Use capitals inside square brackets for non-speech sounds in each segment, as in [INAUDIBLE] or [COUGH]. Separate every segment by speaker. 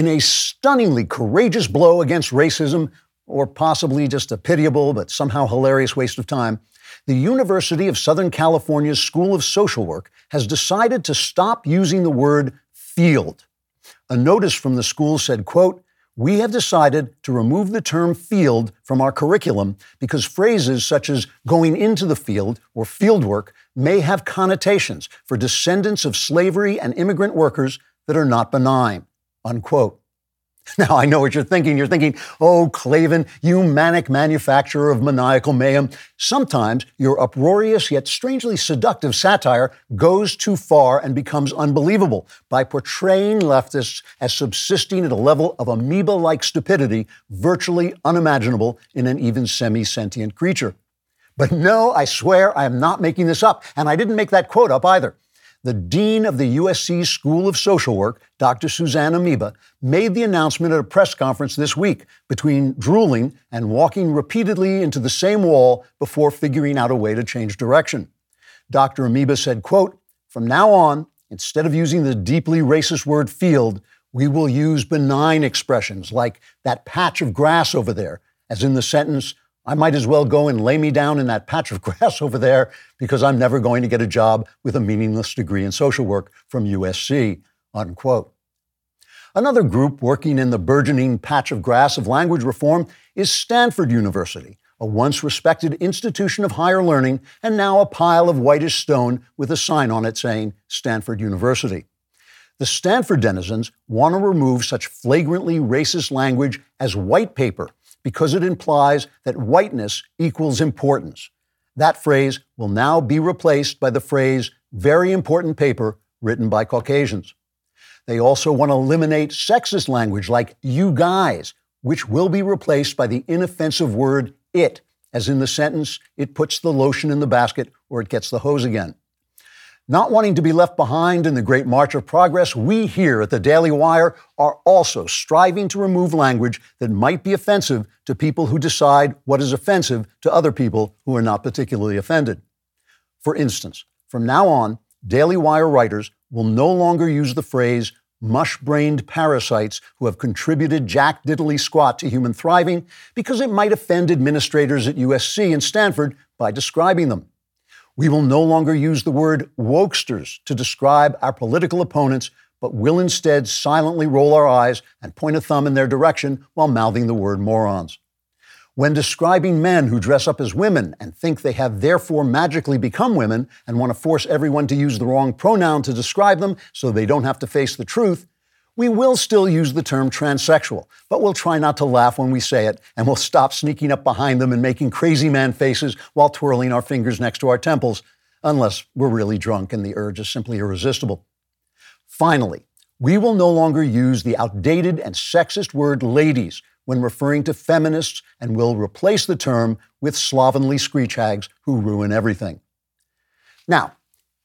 Speaker 1: in a stunningly courageous blow against racism, or possibly just a pitiable but somehow hilarious waste of time, the University of Southern California's School of Social Work has decided to stop using the word field. A notice from the school said, quote, we have decided to remove the term field from our curriculum because phrases such as going into the field or fieldwork may have connotations for descendants of slavery and immigrant workers that are not benign unquote. [LAUGHS] Now, I know what you're thinking. You're thinking, oh, Klavan, you manic manufacturer of maniacal mayhem. Sometimes your uproarious yet strangely seductive satire goes too far and becomes unbelievable by portraying leftists as subsisting at a level of amoeba like stupidity virtually unimaginable in an even semi sentient creature. But no, I swear I am not making this up, and I didn't make that quote up either the dean of the USC School of Social Work, Dr. Suzanne Amoeba, made the announcement at a press conference this week between drooling and walking repeatedly into the same wall before figuring out a way to change direction. Dr. Amoeba said, quote, from now on, instead of using the deeply racist word field, we will use benign expressions like that patch of grass over there, as in the sentence, I might as well go and lay me down in that patch of [LAUGHS] grass over there because I'm never going to get a job with a meaningless degree in social work from USC, unquote. Another group working in the burgeoning patch of grass of language reform is Stanford University, a once respected institution of higher learning and now a pile of whitish stone with a sign on it saying Stanford University. The Stanford denizens want to remove such flagrantly racist language as white paper because it implies that whiteness equals importance. That phrase will now be replaced by the phrase very important paper written by Caucasians. They also want to eliminate sexist language like you guys, which will be replaced by the inoffensive word it, as in the sentence, it puts the lotion in the basket or it gets the hose again. Not wanting to be left behind in the great march of progress, we here at the Daily Wire are also striving to remove language that might be offensive to people who decide what is offensive to other people who are not particularly offended. For instance, from now on, Daily Wire writers will no longer use the phrase mush brained parasites who have contributed jack diddly squat to human thriving because it might offend administrators at USC and Stanford by describing them. We will no longer use the word wokesters to describe our political opponents, but will instead silently roll our eyes and point a thumb in their direction while mouthing the word morons. When describing men who dress up as women and think they have therefore magically become women and want to force everyone to use the wrong pronoun to describe them so they don't have to face the truth, we will still use the term transsexual, but we'll try not to laugh when we say it, and we'll stop sneaking up behind them and making crazy man faces while twirling our fingers next to our temples, unless we're really drunk and the urge is simply irresistible. Finally, we will no longer use the outdated and sexist word ladies when referring to feminists and will replace the term with slovenly screech hags who ruin everything. Now,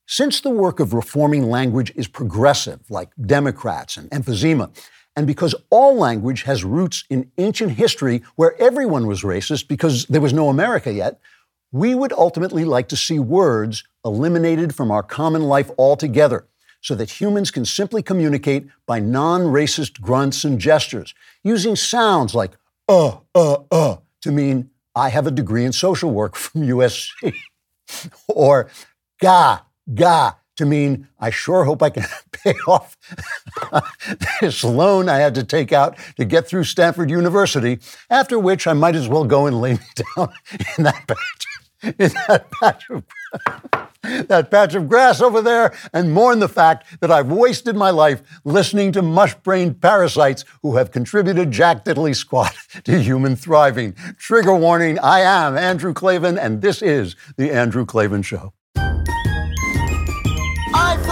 Speaker 1: since the work of reforming language is progressive, like Democrats and emphysema, and because all language has roots in ancient history where everyone was racist because there was no America yet, we would ultimately like to see words eliminated from our common life altogether so that humans can simply communicate by non racist grunts and gestures, using sounds like uh, uh, uh to mean, I have a degree in social work from USC, [LAUGHS] or ga, Gah! to mean, I sure hope I can [LAUGHS] pay off [LAUGHS] this loan I had to take out to get through Stanford University, after which I might as well go and lay [LAUGHS] me down in that patch, in that patch of that patch of grass over there and mourn the fact that I've wasted my life listening to mush-brained parasites who have contributed jack diddly squat to human thriving. Trigger warning, I am Andrew Klavan, and this is The Andrew Klavan Show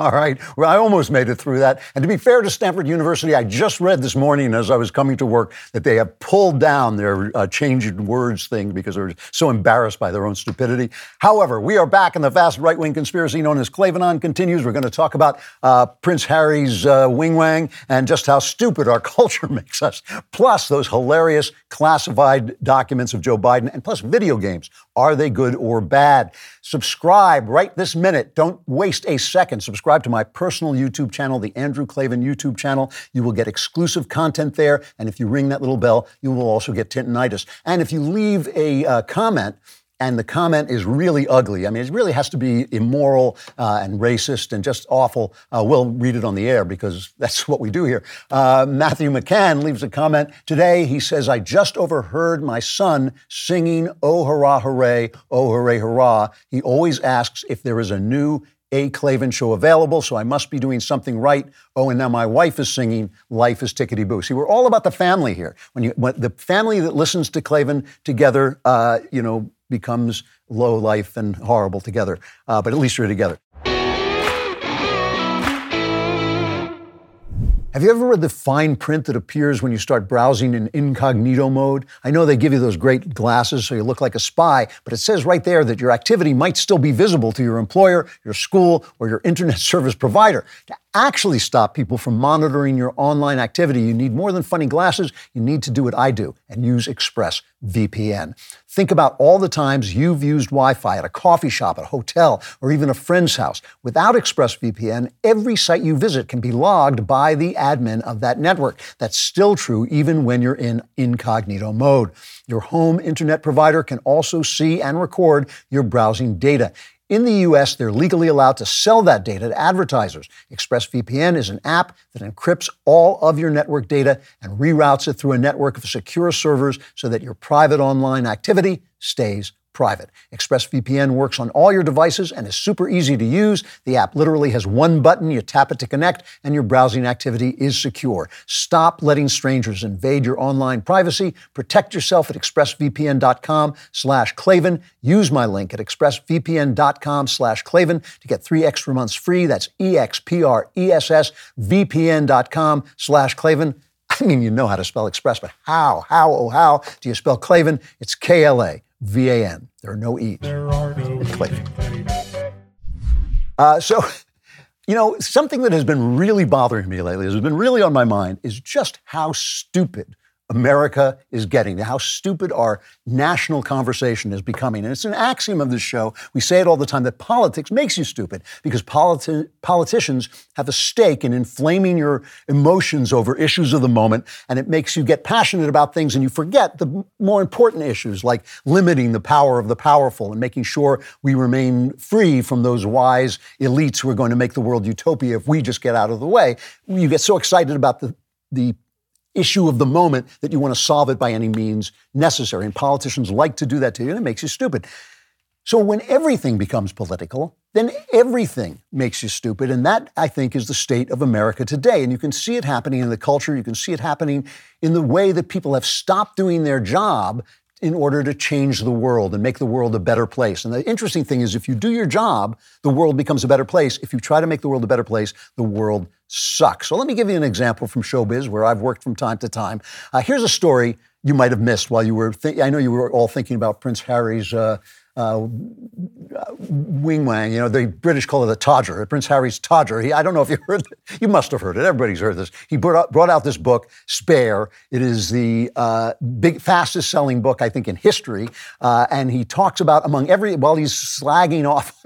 Speaker 1: [LAUGHS] All right. Well, I almost made it through that. And to be fair to Stanford University, I just read this morning as I was coming to work that they have pulled down their uh, changed words thing because they're so embarrassed by their own stupidity. However, we are back in the vast right wing conspiracy known as Klavanon continues. We're going to talk about uh, Prince Harry's uh, wing wang and just how stupid our [LAUGHS] culture makes us. Plus, those hilarious classified documents of Joe Biden, and plus video games. Are they good or bad? Subscribe right this minute. Don't waste a second. Subscribe subscribe to my personal YouTube channel, the Andrew Klavan YouTube channel. You will get exclusive content there. And if you ring that little bell, you will also get tinnitus. And if you leave a uh, comment, and the comment is really ugly. I mean, it really has to be immoral uh, and racist and just awful. Uh, we'll read it on the air because [LAUGHS] that's what we do here. Uh, Matthew McCann leaves a comment today. He says, "I just overheard my son singing Oh Hurrah Hooray, Oh Hooray Hurrah." He always asks if there is a new a. Klavan show available, so I must be doing something right. Oh, and now my wife is singing Life is Tickety Boo. See, we're all about the family here. When, you, when the family that listens to Klavan together, uh, you know, becomes low life and horrible together, uh, but at least you're together. Have you ever read the fine print that appears when you start browsing in incognito mode? I know they give you those great glasses so you look like a spy, but it says right there that your activity might still be visible to your employer, your school, or your internet [LAUGHS] service provider. To actually stop people from monitoring your online activity, you need more than funny glasses. You need to do what I do and use ExpressVPN. Think about all the times you've used Wi Fi at a coffee shop, at a hotel, or even a friend's house. Without ExpressVPN, every site you visit can be logged by the admin of that network. That's still true even when you're in incognito mode. Your home internet provider can also see and record your browsing data. In the US, they're legally allowed to sell that data to advertisers. ExpressVPN is an app that encrypts all of your network data and reroutes it through a network of secure servers so that your private online activity stays private. ExpressVPN works on all your devices and is super easy to use. The app literally has one button. You tap it to connect, and your browsing activity is secure. Stop letting strangers invade your online privacy. Protect yourself at expressvpn.com slash Klavan. Use my link at expressvpn.com slash Klavan to get three extra months free. That's E-X-P-R-E-S-S-V-P-N.com slash Klavan. I mean, you know how to spell express, but how, how, oh, how do you spell Klavan? It's K L A V-A-N. There are no E's. There are no Uh, so, you know, something that has been really bothering me lately, has been really on my mind, is just how stupid America is getting, how stupid our national conversation is becoming. And it's an axiom of this show. We say it all the time that politics makes you stupid because politi- politicians have a stake in inflaming your emotions over issues of the moment. And it makes you get passionate about things and you forget the more important issues like limiting the power of the powerful and making sure we remain free from those wise elites who are going to make the world utopia if we just get out of the way. You get so excited about the, the issue of the moment that you want to solve it by any means necessary. And politicians like to do that to you, and it makes you stupid. So when everything becomes political, then everything makes you stupid. And that, I think, is the state of America today. And you can see it happening in the culture. You can see it happening in the way that people have stopped doing their job in order to change the world and make the world a better place. And the interesting thing is, if you do your job, the world becomes a better place. If you try to make the world a better place, the world sucks. So let me give you an example from showbiz where I've worked from time to time. Uh, here's a story you might have missed while you were. Th- I know you were all thinking about Prince Harry's uh, uh, wing wang. You know, the British call it the Todger, Prince Harry's Todger. He, I don't know if you [LAUGHS] heard, you must have heard it. Everybody's heard this. He brought out, brought out this book, Spare. It is the uh, big, fastest selling book, I think, in history. Uh, and he talks about among every, while he's slagging [LAUGHS] off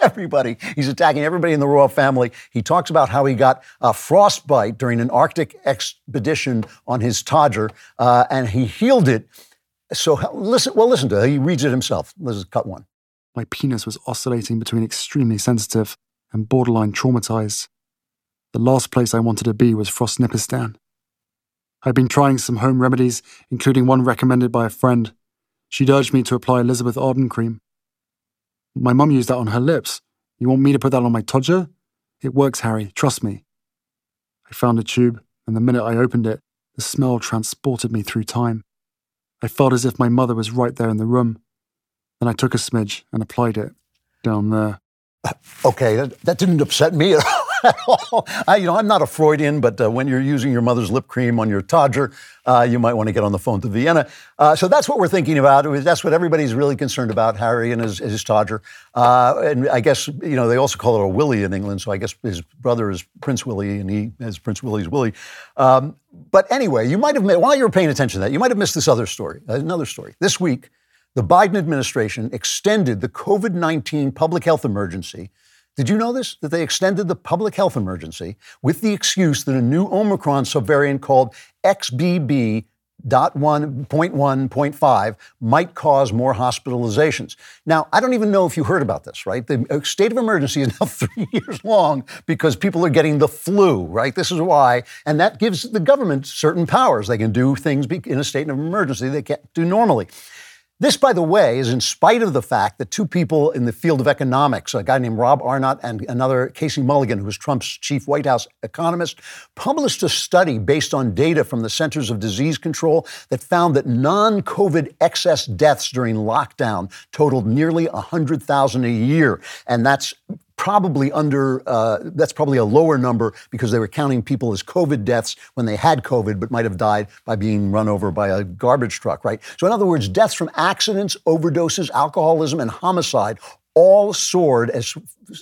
Speaker 1: everybody, he's attacking everybody in the royal family. He talks about how he got a frostbite during an Arctic expedition on his Todger, uh, and he healed it so listen, well, listen to it. He reads it himself. This is cut one.
Speaker 2: My penis was oscillating between extremely sensitive and borderline traumatized. The last place I wanted to be was Frostnipistan. I'd been trying some home remedies, including one recommended by a friend. She'd urged me to apply Elizabeth Arden cream. My mum used that on her lips. You want me to put that on my todger? It works, Harry, trust me. I found a tube, and the minute I opened it, the smell transported me through time. I felt as if my mother was right there in the room. Then I took a smidge and applied it down there.
Speaker 1: Uh, okay, that, that didn't upset me at all all. [LAUGHS] I, you know, I'm not a Freudian, but uh, when you're using your mother's lip cream on your Todger, uh, you might want to get on the phone to Vienna. Uh, so that's what we're thinking about. That's what everybody's really concerned about, Harry and his, his Todger. Uh, and I guess, you know, they also call it a Willie in England. So I guess his brother is Prince Willie and he is Prince Willie's Willie. Um, but anyway, you might have, while you were paying attention to that, you might have missed this other story, another story. This week, the Biden administration extended the COVID 19 public health emergency did you know this? That they extended the public health emergency with the excuse that a new Omicron subvariant called XBB dot one point one point five might cause more hospitalizations. Now, I don't even know if you heard about this, right? The uh, state of emergency is now [LAUGHS] three years long because people are getting the flu, right? This is why, and that gives the government certain powers. They can do things in a state of emergency they can't do normally. This, by the way, is in spite of the fact that two people in the field of economics, a guy named Rob Arnott and another Casey Mulligan, who was Trump's chief White House economist, published a study based on data from the Centers of Disease Control that found that non COVID excess deaths during lockdown totaled nearly 100,000 a year. And that's probably under uh, that's probably a lower number because they were counting people as COVID deaths when they had COVID but might have died by being run over by a garbage truck, right? So in other words, deaths from accidents, overdoses, alcoholism, and homicide all soared as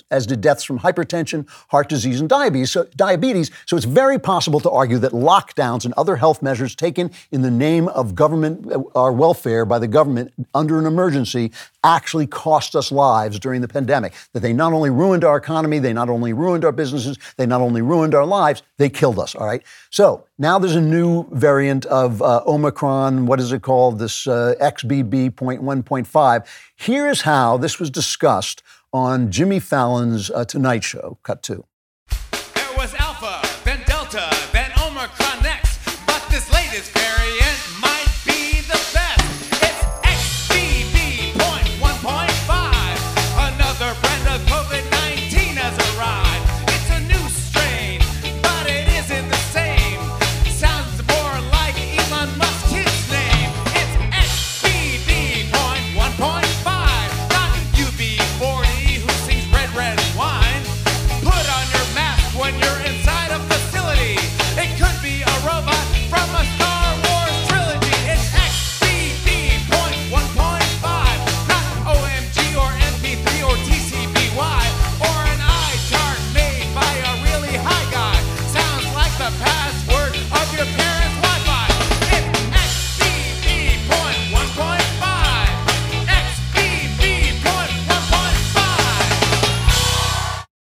Speaker 1: as did deaths from hypertension, heart disease, and diabetes. So, diabetes. so it's very possible to argue that lockdowns and other health measures taken in the name of government uh, or welfare by the government under an emergency actually cost us lives during the pandemic. That they not only ruined our economy, they not only ruined our businesses, they not only ruined our lives, they killed us. All right. So now there's a new variant of uh, Omicron. What is it called? This uh, XBB.1.5. Here's how this was discussed on Jimmy Fallon's uh, Tonight Show, cut two.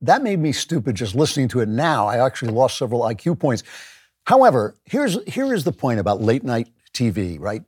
Speaker 1: That made me stupid just listening to it now. I actually lost several IQ points. However, here's, here is the point about late night TV, right?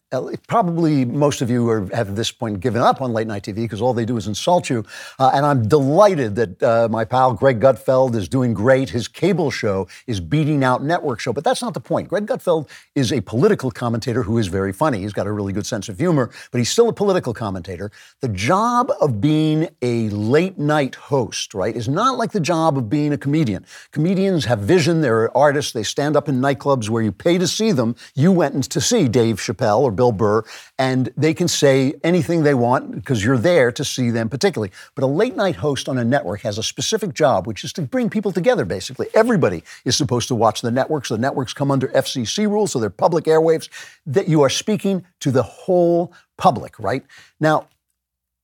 Speaker 1: Probably most of you are, have at this point given up on late night TV because all they do is insult you. Uh, and I'm delighted that uh, my pal Greg Gutfeld is doing great. His cable show is beating out network show, but that's not the point. Greg Gutfeld is a political commentator who is very funny. He's got a really good sense of humor, but he's still a political commentator. The job of being a late night host, right, is not like the job of being a comedian. Comedians have vision, they're artists, they stand up in nightclubs where you pay to see them. You went to see Dave Chappelle or Bill Burr, and they can say anything they want because you're there to see them particularly. But a late night host on a network has a specific job, which is to bring people together, basically. Everybody is supposed to watch the network, so the networks come under FCC rules, so they're public airwaves, that you are speaking to the whole public, right? Now,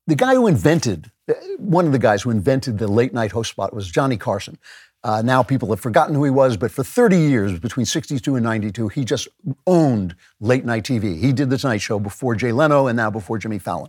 Speaker 1: the guy who invented eh, one of the guys who invented the late night host spot was Johnny Carson. Uh, now people have forgotten who he was, but for 30 years, between 62 and 92, he just owned late night TV. He did The Tonight Show before Jay Leno and now before Jimmy Fallon.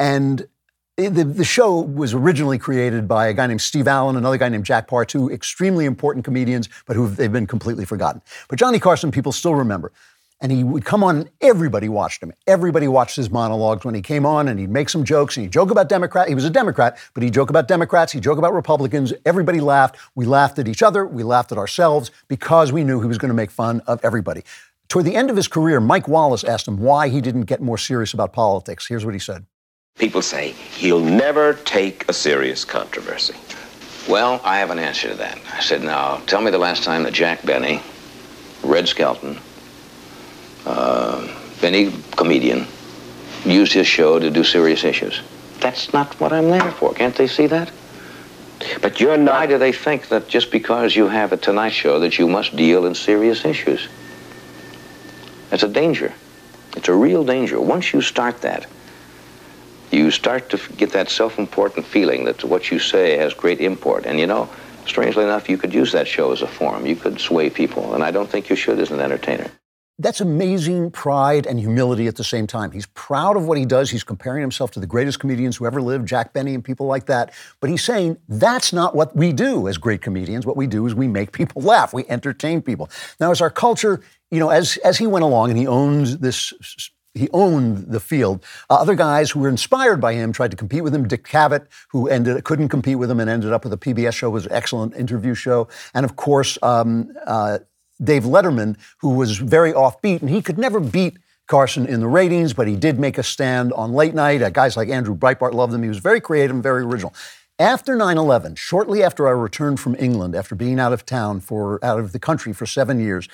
Speaker 1: And the, the show was originally created by a guy named Steve Allen, another guy named Jack Paar, two extremely important comedians, but who they've been completely forgotten. But Johnny Carson, people still remember and he would come on and everybody watched him. Everybody watched his monologues when he came on and he'd make some jokes and he'd joke about Democrats. He was a Democrat, but he'd joke about Democrats, he'd joke about Republicans. Everybody laughed. We laughed at each other, we laughed at ourselves because we knew he was going to make fun of everybody. Toward the end of his career, Mike Wallace asked him why he didn't get more serious about politics. Here's what he said
Speaker 3: People say he'll never take a serious controversy. Well, I have an answer to that. I said, now tell me the last time that Jack Benny, Red Skelton, uh, any comedian used his show to do serious issues. That's not what I'm there for. Can't they see that? But you're not. Why do they think that just because you have a Tonight Show that you must deal in serious issues? That's a danger. It's a real danger. Once you start that, you start to get that self-important feeling that what you say has great import. And you know, strangely enough, you could use that show as a forum. You could sway people, and I don't think you should as an entertainer
Speaker 1: that's amazing pride and humility at the same time. He's proud of what he does. He's comparing himself to the greatest comedians who ever lived, Jack Benny and people like that. But he's saying that's not what we do as great comedians. What we do is we make people laugh, we entertain people. Now, as our culture, you know, as, as he went along and he owns this he owned the field. Uh, other guys who were inspired by him tried to compete with him. Dick Cavett, who ended couldn't compete with him and ended up with a PBS show, was an excellent interview show. And of course, um, uh, Dave Letterman, who was very offbeat, and he could never beat Carson in the ratings, but he did make a stand on late night. Uh, guys like Andrew Breitbart loved him. He was very creative and very original. After 9 11, shortly after I returned from England, after being out of town for, out of the country for seven years,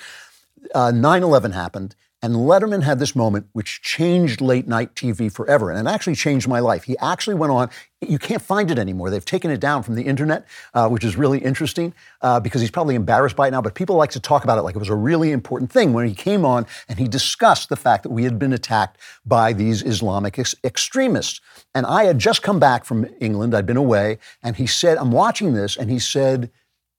Speaker 1: uh, 9 uh, 11 happened. And Letterman had this moment which changed late night TV forever. And it actually changed my life. He actually went on, you can't find it anymore. They've taken it down from the internet, uh, which is really interesting uh, because he's probably embarrassed by it now. But people like to talk about it like it was a really important thing when he came on and he discussed the fact that we had been attacked by these Islamic ex- extremists. And I had just come back from England, I'd been away. And he said, I'm watching this. And he said,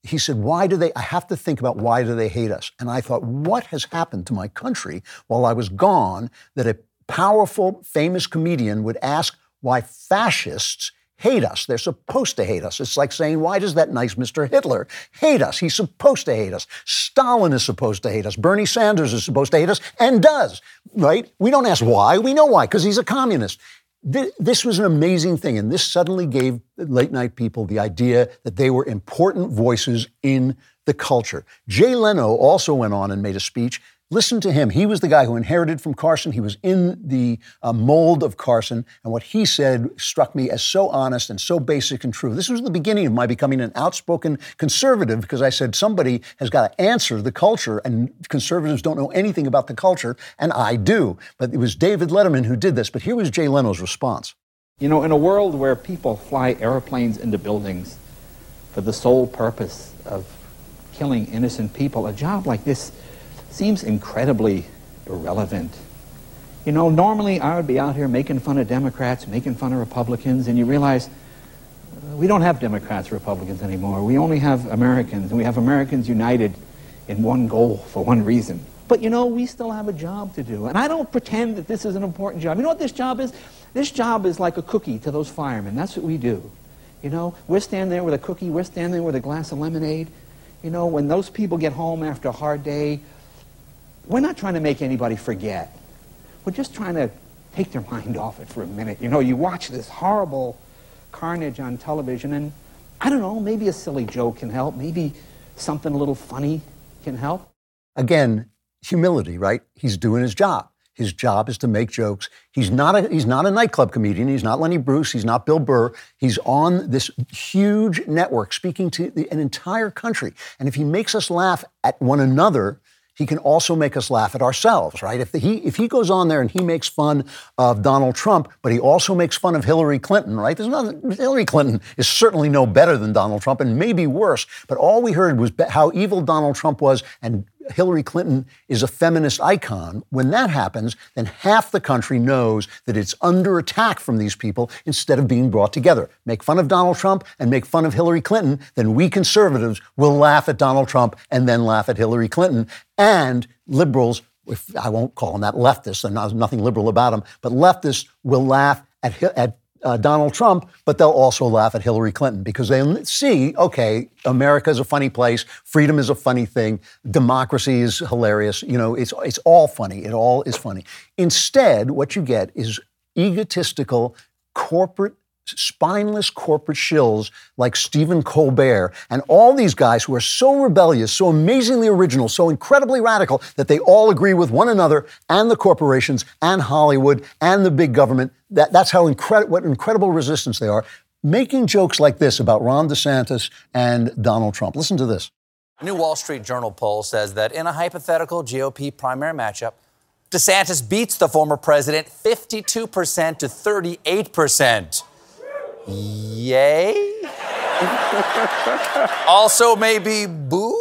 Speaker 1: he said, Why do they? I have to think about why do they hate us? And I thought, What has happened to my country while I was gone that a powerful, famous comedian would ask why fascists hate us. They're supposed to hate us. It's like saying, why does that nice Mr. Hitler hate us? He's supposed to hate us. Stalin is supposed to hate us. Bernie Sanders is supposed to hate us and does, right? We don't ask why. We know why, because he's a communist this was an amazing thing, and this suddenly gave late night people the idea that they were important voices in the culture. Jay Leno also went on and made a speech Listen to him. He was the guy who inherited from Carson. He was in the uh, mold of Carson. And what he said struck me as so honest and so basic and true. This was the beginning of my becoming an outspoken conservative because I said somebody has got to answer the culture, and conservatives don't know anything about the culture, and I do. But it was David Letterman who did this. But here was Jay Leno's response.
Speaker 4: You know, in a world where people fly airplanes into buildings for the sole purpose of killing innocent people, a job like this seems incredibly irrelevant. You know, normally I would be out here making fun of Democrats, making fun of Republicans, and you realize uh, we don't have Democrats, Republicans anymore. We only have Americans, and we have Americans united in one goal for one reason. But you know, we still have a job to do. And I don't pretend that this is an important job. You know what this job is? This job is like a cookie to those firemen. That's what we do. You know, we're standing there with a cookie, we're standing there with a glass of lemonade. You know, when those people get home after a hard day we're not trying to make anybody forget. We're just trying to take their mind off it for a minute. You know, you watch this horrible carnage on television, and I don't know, maybe a silly joke can help. Maybe something a little funny can help.
Speaker 1: Again, humility, right? He's doing his job. His job is to make jokes. He's not a he's not a nightclub comedian. He's not Lenny Bruce. He's not Bill Burr. He's on this huge network speaking to the, an entire country. And if he makes us laugh at one another, he can also make us laugh at ourselves, right? If he if he goes on there and he makes fun of Donald Trump, but he also makes fun of Hillary Clinton, right? There's nothing, Hillary Clinton is certainly no better than Donald Trump, and maybe worse. But all we heard was how evil Donald Trump was, and Hillary Clinton is a feminist icon, when that happens, then half the country knows that it's under attack from these people instead of being brought together. Make fun of Donald Trump and make fun of Hillary Clinton, then we conservatives will laugh at Donald Trump and then laugh at Hillary Clinton. And liberals, if I won't call them that, leftists, and nothing liberal about them, but leftists will laugh at, at uh, Donald Trump, but they'll also laugh at Hillary Clinton because they see, okay, America is a funny place, freedom is a funny thing, democracy is hilarious. You know, it's it's all funny. It all is funny. Instead, what you get is egotistical corporate spineless corporate shills like Stephen Colbert and all these guys who are so rebellious, so amazingly original, so incredibly radical that they all agree with one another and the corporations and Hollywood and the big government. That, that's how incredible, what incredible resistance they are. Making jokes like this about Ron DeSantis and Donald Trump. Listen to this.
Speaker 5: A new Wall Street Journal poll says that in a hypothetical GOP primary matchup, DeSantis beats the former president 52% to 38% yay. also, maybe boo.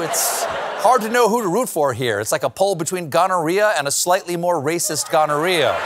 Speaker 5: It's hard to know who to root for here. It's like a poll between gonorrhea and a slightly more racist gonorrhea.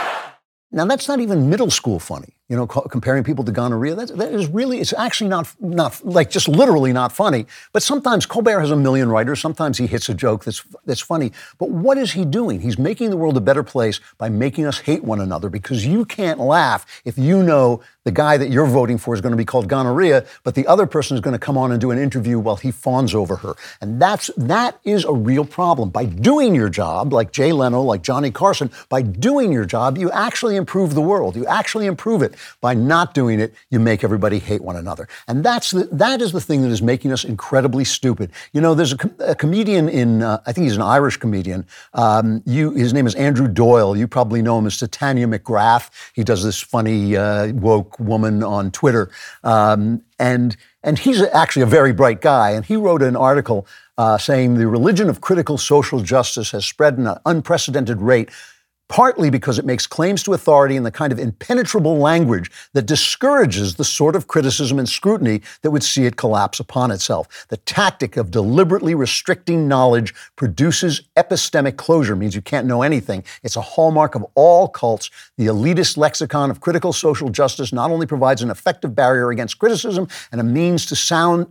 Speaker 1: Now, that's not even middle school funny you know, comparing people to gonorrhea. That, that is really, it's actually not, not like just literally not funny. But sometimes Colbert has a million writers. Sometimes he hits a joke that's, that's funny. But what is he doing? He's making the world a better place by making us hate one another because you can't laugh if you know the guy that you're voting for is going to be called gonorrhea, but the other person is going to come on and do an interview while he fawns over her. And that's, that is a real problem. By doing your job, like Jay Leno, like Johnny Carson, by doing your job, you actually improve the world. You actually improve it. By not doing it, you make everybody hate one another. And that's the, that is the thing that is making us incredibly stupid. You know, there's a, com- a comedian in, uh, I think he's an Irish comedian. Um, you, his name is Andrew Doyle. You probably know him as Titania McGrath. He does this funny uh, woke woman on Twitter. Um, and, and he's actually a very bright guy. And he wrote an article uh, saying the religion of critical social justice has spread at an unprecedented rate partly because it makes claims to authority in the kind of impenetrable language that discourages the sort of criticism and scrutiny that would see it collapse upon itself. The tactic of deliberately restricting knowledge produces epistemic closure, means you can't know anything. It's a hallmark of all cults. The elitist lexicon of critical social justice not only provides an effective barrier against criticism and a means to sound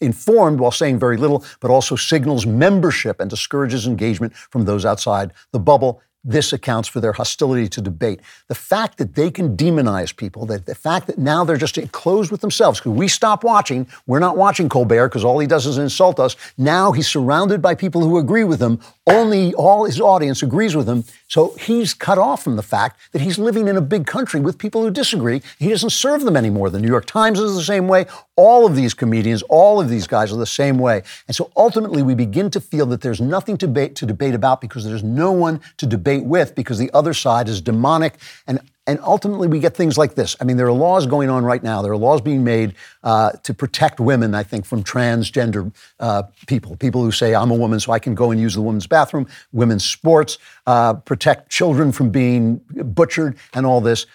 Speaker 1: informed while saying very little, but also signals membership and discourages engagement from those outside the bubble this accounts for their hostility to debate. The fact that they can demonize people, that the fact that now they're just closed with themselves, because we stop watching, we're not watching Colbert because all he does is insult us. Now he's surrounded by people who agree with him only all his audience agrees with him. So he's cut off from the fact that he's living in a big country with people who disagree. He doesn't serve them anymore. The New York Times is the same way. All of these comedians, all of these guys are the same way. And so ultimately, we begin to feel that there's nothing to, debate, to debate about because there's no one to debate with because the other side is demonic and and ultimately, we get things like this. I mean, there are laws going on right now. There are laws being made uh, to protect women, I think, from transgender uh, people, people who say, I'm a woman, so I can go and use the women's bathroom, women's sports, uh, protect children from being butchered, and all this.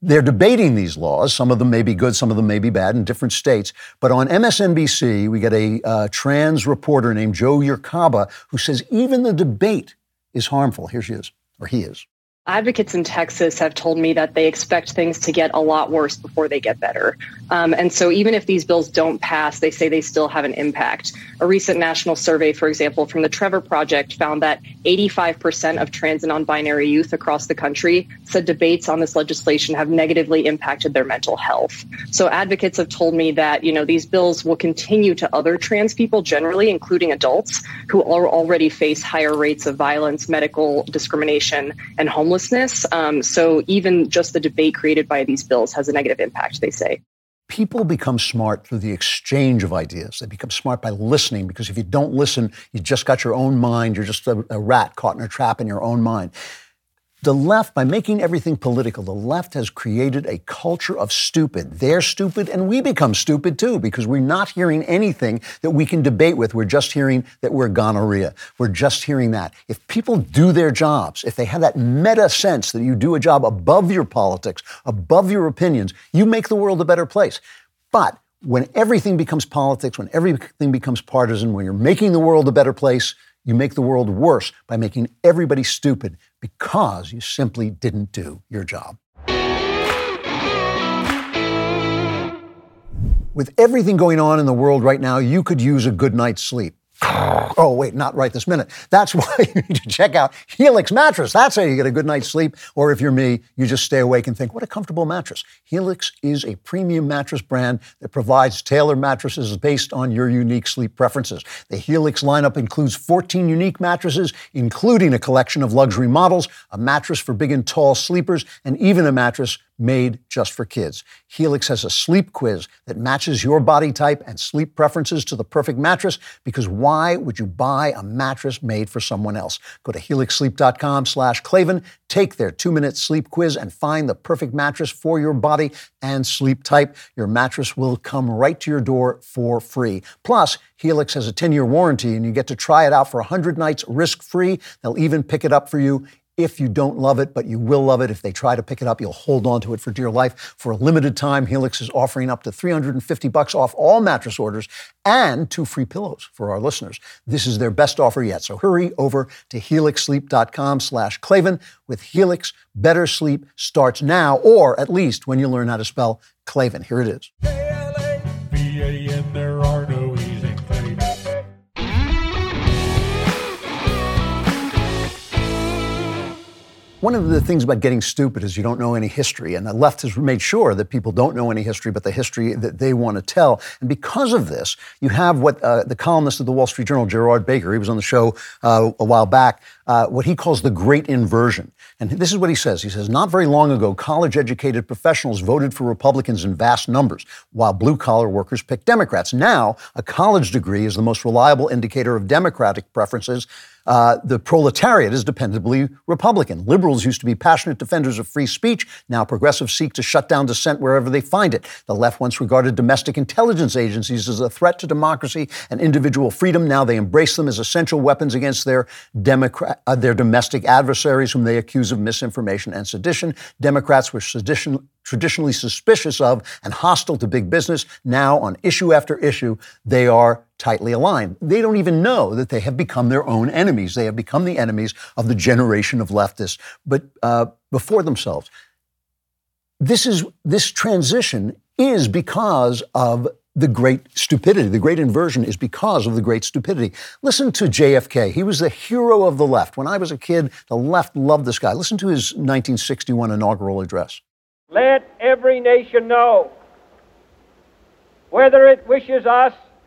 Speaker 1: They're debating these laws. Some of them may be good, some of them may be bad in different states. But on MSNBC, we get a uh, trans reporter named Jo Yurcaba who says even the debate is harmful. Here she is, or he is
Speaker 6: advocates in Texas have told me that they expect things to get a lot worse before they get better. Um, and so even if these bills don't pass, they say they still have an impact. A recent national survey, for example, from the Trevor Project found that 85% of trans and non binary youth across the country said debates on this legislation have negatively impacted their mental health. So advocates have told me that, you know, these bills will continue to other trans people generally, including adults who already face higher rates of violence, medical discrimination, and homelessness homelessness. Um, so even just the debate created by these bills has a negative impact, they say.
Speaker 1: People become smart through the exchange of ideas. They become smart by listening because if you don't listen, you just got your own mind. You're just a, a rat caught in a trap in your own mind. The left, by making everything political, the left has created a culture of stupid. They're stupid, and we become stupid too, because we're not hearing anything that we can debate with. We're just hearing that we're gonorrhea. We're just hearing that. If people do their jobs, if they have that meta sense that you do a job above your politics, above your opinions, you make the world a better place. But when everything becomes politics, when everything becomes partisan, when you're making the world a better place, you make the world worse by making everybody stupid, because you simply didn't do your job. With everything going on in the world right now, you could use a good night's sleep. Oh, wait, not right this minute. That's [LAUGHS] why you need to check out Helix Mattress. That's how you get a good night's sleep. Or if you're me, you just stay awake and think, what a comfortable mattress. Helix is a premium mattress brand that provides tailored mattresses based on your unique sleep preferences. The Helix lineup includes 14 unique mattresses, including a collection of luxury models, a mattress for big and tall sleepers, and even a mattress made just for kids. Helix has a sleep quiz that matches your body type and sleep preferences to the perfect mattress because why would you buy a mattress made for someone else? Go to helixsleep.com slash Klavan, take their two-minute sleep quiz and find the perfect mattress for your body and sleep type. Your mattress will come right to your door for free. Plus, Helix has a 10-year warranty and you get to try it out for 100 nights risk-free. They'll even pick it up for you if you don't love it, but you will love it. If they try to pick it up, you'll hold on to it for dear life. For a limited time, Helix is offering up to 350 bucks off all mattress orders and two free pillows for our listeners. This is their best offer yet. So hurry over to helixsleep.com slash Klavan with Helix. Better sleep starts now, or at least when you learn how to spell Klavan. Here it is. One of the things about getting stupid is you don't know any history, and the left has made sure that people don't know any history but the history that they want to tell. And because of this, you have what uh, the columnist of the Wall Street Journal, Gerard Baker, he was on the show uh, a while back, uh, what he calls the Great Inversion. And this is what he says. He says, Not very long ago, college educated professionals voted for Republicans in vast numbers, while blue collar workers picked Democrats. Now, a college degree is the most reliable indicator of Democratic preferences uh, the proletariat is dependably Republican. Liberals used to be passionate defenders of free speech. Now progressives seek to shut down dissent wherever they find it. The left once regarded domestic intelligence agencies as a threat to democracy and individual freedom. Now they embrace them as essential weapons against their, Democrat, uh, their domestic adversaries, whom they accuse of misinformation and sedition. Democrats were sedition traditionally suspicious of and hostile to big business. Now, on issue after issue, they are tightly aligned. They don't even know that they have become their own enemies. They have become the enemies of the generation of leftists, but uh, before themselves. This is this transition is because of the great stupidity. The great inversion is because of the great stupidity. Listen to JFK. He was the hero of the left. When I was a kid, the left loved this guy. Listen to his 1961 inaugural address.
Speaker 7: Let every nation know whether it wishes us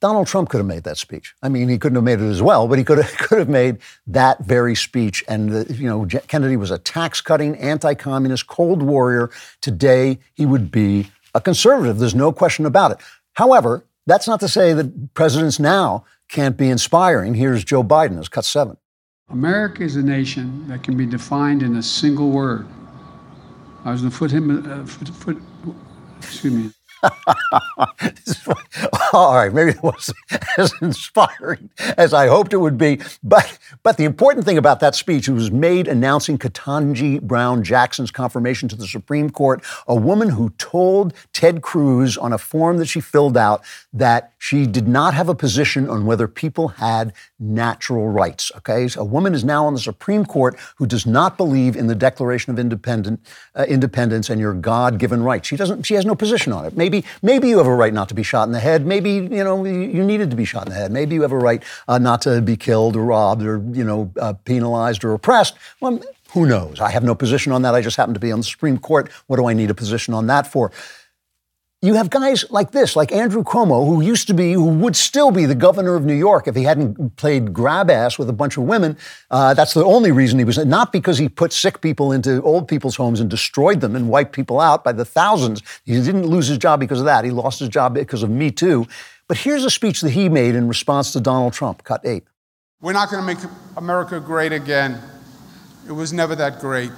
Speaker 1: Donald Trump could have made that speech. I mean, he couldn't have made it as well, but he could have, [LAUGHS] could have made that very speech. And, the, you know, Kennedy was a tax cutting, anti communist, Cold Warrior. Today, he would be a conservative. There's no question about it. However, that's not to say that presidents now can't be inspiring. Here's Joe Biden as cut seven.
Speaker 8: America is a nation that can be defined in a single word. I was going to put him, uh, foot, foot, excuse me. [LAUGHS]
Speaker 1: All right, maybe it wasn't [LAUGHS] as inspiring as I hoped it would be. But, but the important thing about that speech was made announcing Ketanji Brown Jackson's confirmation to the Supreme Court, a woman who told Ted Cruz on a form that she filled out that she did not have a position on whether people had natural rights. Okay, so a woman is now on the Supreme Court who does not believe in the Declaration of Independent, uh, Independence and your God-given rights. She doesn't. She has no position on it. Maybe Maybe, maybe you have a right not to be shot in the head. Maybe, you know, you needed to be shot in the head. Maybe you have a right uh, not to be killed or robbed or, you know, uh, penalized or oppressed. Well, who knows? I have no position on that. I just happen to be on the Supreme Court. What do I need a position on that for? you have guys like this, like Andrew Cuomo, who used to be, who would still be the governor of New York if he hadn't played grab ass with a bunch of women. Uh, that's the only reason he was, not because he put sick people into old people's homes and destroyed them and wiped people out by the thousands. He didn't lose his job because of that. He lost his job because of Me Too. But here's a speech that he made in response to Donald Trump, cut eight.
Speaker 9: We're not going
Speaker 1: to
Speaker 9: make America great again. It was never that great.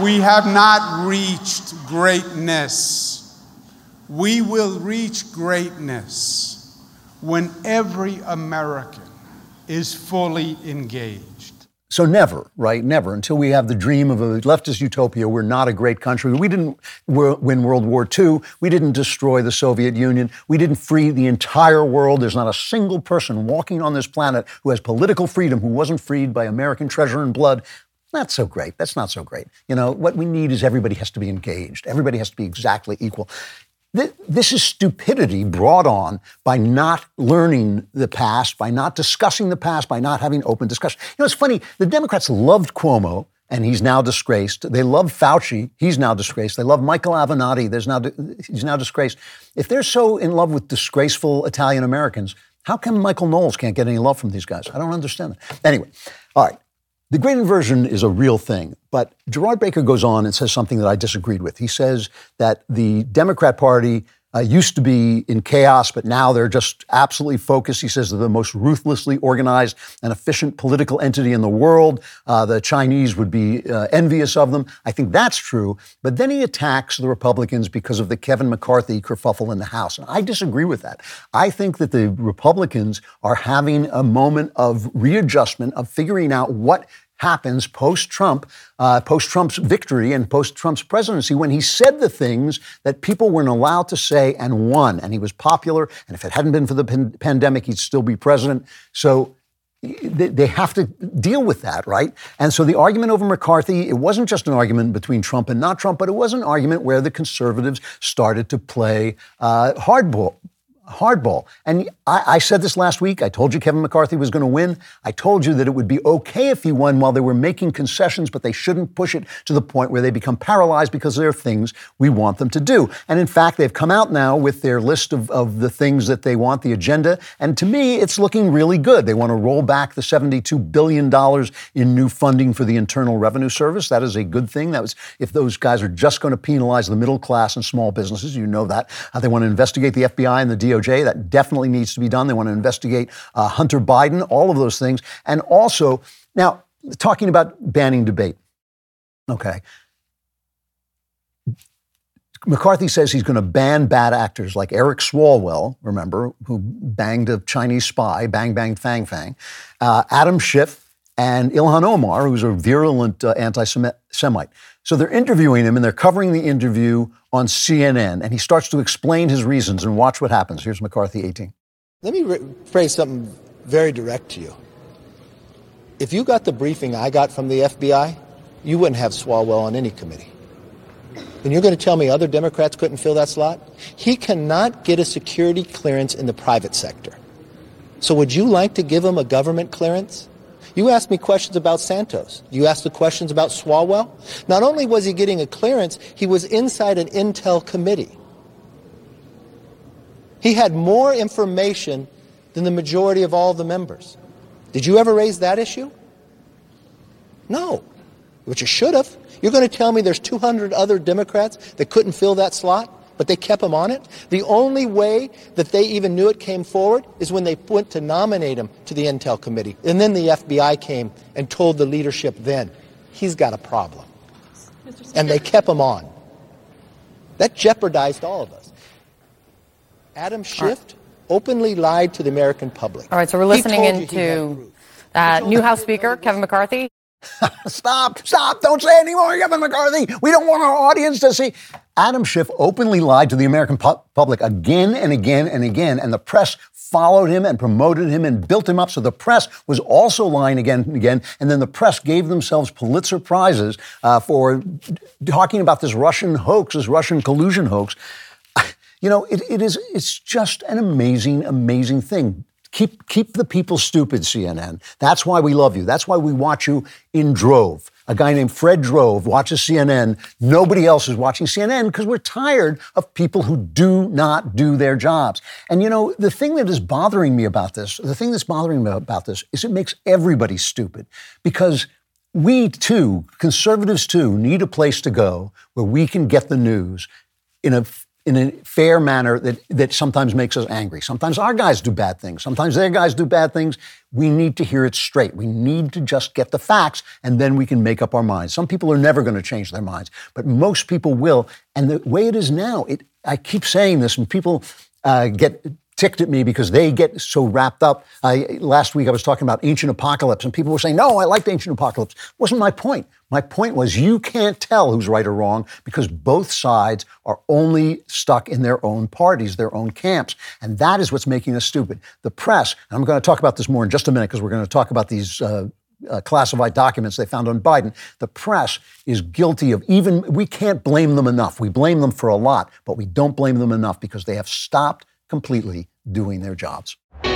Speaker 9: We have not reached greatness. We will reach greatness when every American is fully engaged.
Speaker 1: So never, right? Never until we have the dream of a leftist utopia. We're not a great country. We didn't win World War II. We didn't destroy the Soviet Union. We didn't free the entire world. There's not a single person walking on this planet who has political freedom who wasn't freed by American treasure and blood not so great. That's not so great. You know, what we need is everybody has to be engaged. Everybody has to be exactly equal. This is stupidity brought on by not learning the past, by not discussing the past, by not having open discussion. You know, it's funny, the Democrats loved Cuomo and he's now disgraced. They love Fauci, he's now disgraced. They love Michael Avenatti, there's now, he's now disgraced. If they're so in love with disgraceful Italian Americans, how come Michael Knowles can't get any love from these guys? I don't understand that. Anyway, all right. The great inversion is a real thing, but Gerard Baker goes on and says something that I disagreed with. He says that the Democrat Party uh, used to be in chaos, but now they're just absolutely focused. He says they're the most ruthlessly organized and efficient political entity in the world. Uh, the Chinese would be uh, envious of them. I think that's true. But then he attacks the Republicans because of the Kevin McCarthy kerfuffle in the House. And I disagree with that. I think that the Republicans are having a moment of readjustment, of figuring out what happens post Trump, uh, post Trump's victory and post Trump's presidency, when he said the things that people weren't allowed to say and won. And he was popular. And if it hadn't been for the pan- pandemic, he'd still be president. So they have to deal with that, right? And so the argument over McCarthy, it wasn't just an argument between Trump and not Trump, but it was an argument where the conservatives started to play uh, hardball hardball. And I, I, said this last week. I told you Kevin McCarthy was going to win. I told you that it would be okay if he won while they were making concessions, but they shouldn't push it to the point where they become paralyzed because there are things we want them to do. And in fact, they've come out now with their list of, of the things that they want, the agenda. And to me, it's looking really good. They want to roll back the $72 billion in new funding for the Internal Revenue Service. That is a good thing. That was if those guys are just going to penalize the middle class and small businesses, you know that. Uh, they want to investigate the FBI and the DOJ DOJ. That definitely needs to be done. They want to investigate uh, Hunter Biden, all of those things. And also, now, talking about banning debate. Okay. McCarthy says he's going to ban bad actors like Eric Swalwell, remember, who banged a Chinese spy, bang, bang, fang, fang, uh, Adam Schiff, and Ilhan Omar, who's a virulent uh, anti Semite. So they're interviewing him and they're covering the interview on CNN, and he starts to explain his reasons and watch what happens. Here's McCarthy 18.
Speaker 10: Let me re- phrase something very direct to you. If you got the briefing I got from the FBI, you wouldn't have Swalwell on any committee. And you're going to tell me other Democrats couldn't fill that slot? He cannot get a security clearance in the private sector. So would you like to give him a government clearance? You asked me questions about Santos. You asked the questions about Swalwell. Not only was he getting a clearance, he was inside an intel committee. He had more information than the majority of all the members. Did you ever raise that issue? No, But you should have. You're going to tell me there's 200 other Democrats that couldn't fill that slot? but they kept him on it. The only way that they even knew it came forward is when they went to nominate him to the Intel Committee. And then the FBI came and told the leadership then, he's got a problem. And they kept him on. That jeopardized all of us. Adam Schiff right. openly lied to the American public.
Speaker 11: All right, so we're listening into uh, new House Speaker Kevin McCarthy.
Speaker 1: [LAUGHS] stop, stop, don't say anymore, Kevin McCarthy. We don't want our audience to see. Adam Schiff openly lied to the American pu- public again and again and again, and the press followed him and promoted him and built him up. So the press was also lying again and again. And then the press gave themselves Pulitzer Prizes uh, for d- talking about this Russian hoax, this Russian collusion hoax. [LAUGHS] You know, it, it is, it's just an amazing, amazing thing. Keep, keep the people stupid, CNN. That's why we love you. That's why we watch you in Drove. A guy named Fred Drove watches CNN. Nobody else is watching CNN because we're tired of people who do not do their jobs. And you know, the thing that is bothering me about this, the thing that's bothering me about this is it makes everybody stupid because we too, conservatives too, need a place to go where we can get the news in a in a fair manner that, that sometimes makes us angry. Sometimes our guys do bad things. Sometimes their guys do bad things. We need to hear it straight. We need to just get the facts and then we can make up our minds. Some people are never going to change their minds, but most people will. And the way it is now, it, I keep saying this and people uh, get ticked at me because they get so wrapped up. I, last week I was talking about ancient apocalypse and people were saying, no, I liked ancient apocalypse. Wasn't my point. My point was you can't tell who's right or wrong because both sides are only stuck in their own parties, their own camps. And that is what's making us stupid. The press, and I'm going to talk about this more in just a minute because we're going to talk about these. Uh, uh, classified documents they found on Biden. The press is guilty of even, we can't blame them enough. We blame them for a lot, but we don't blame them enough because they have stopped completely doing their jobs. You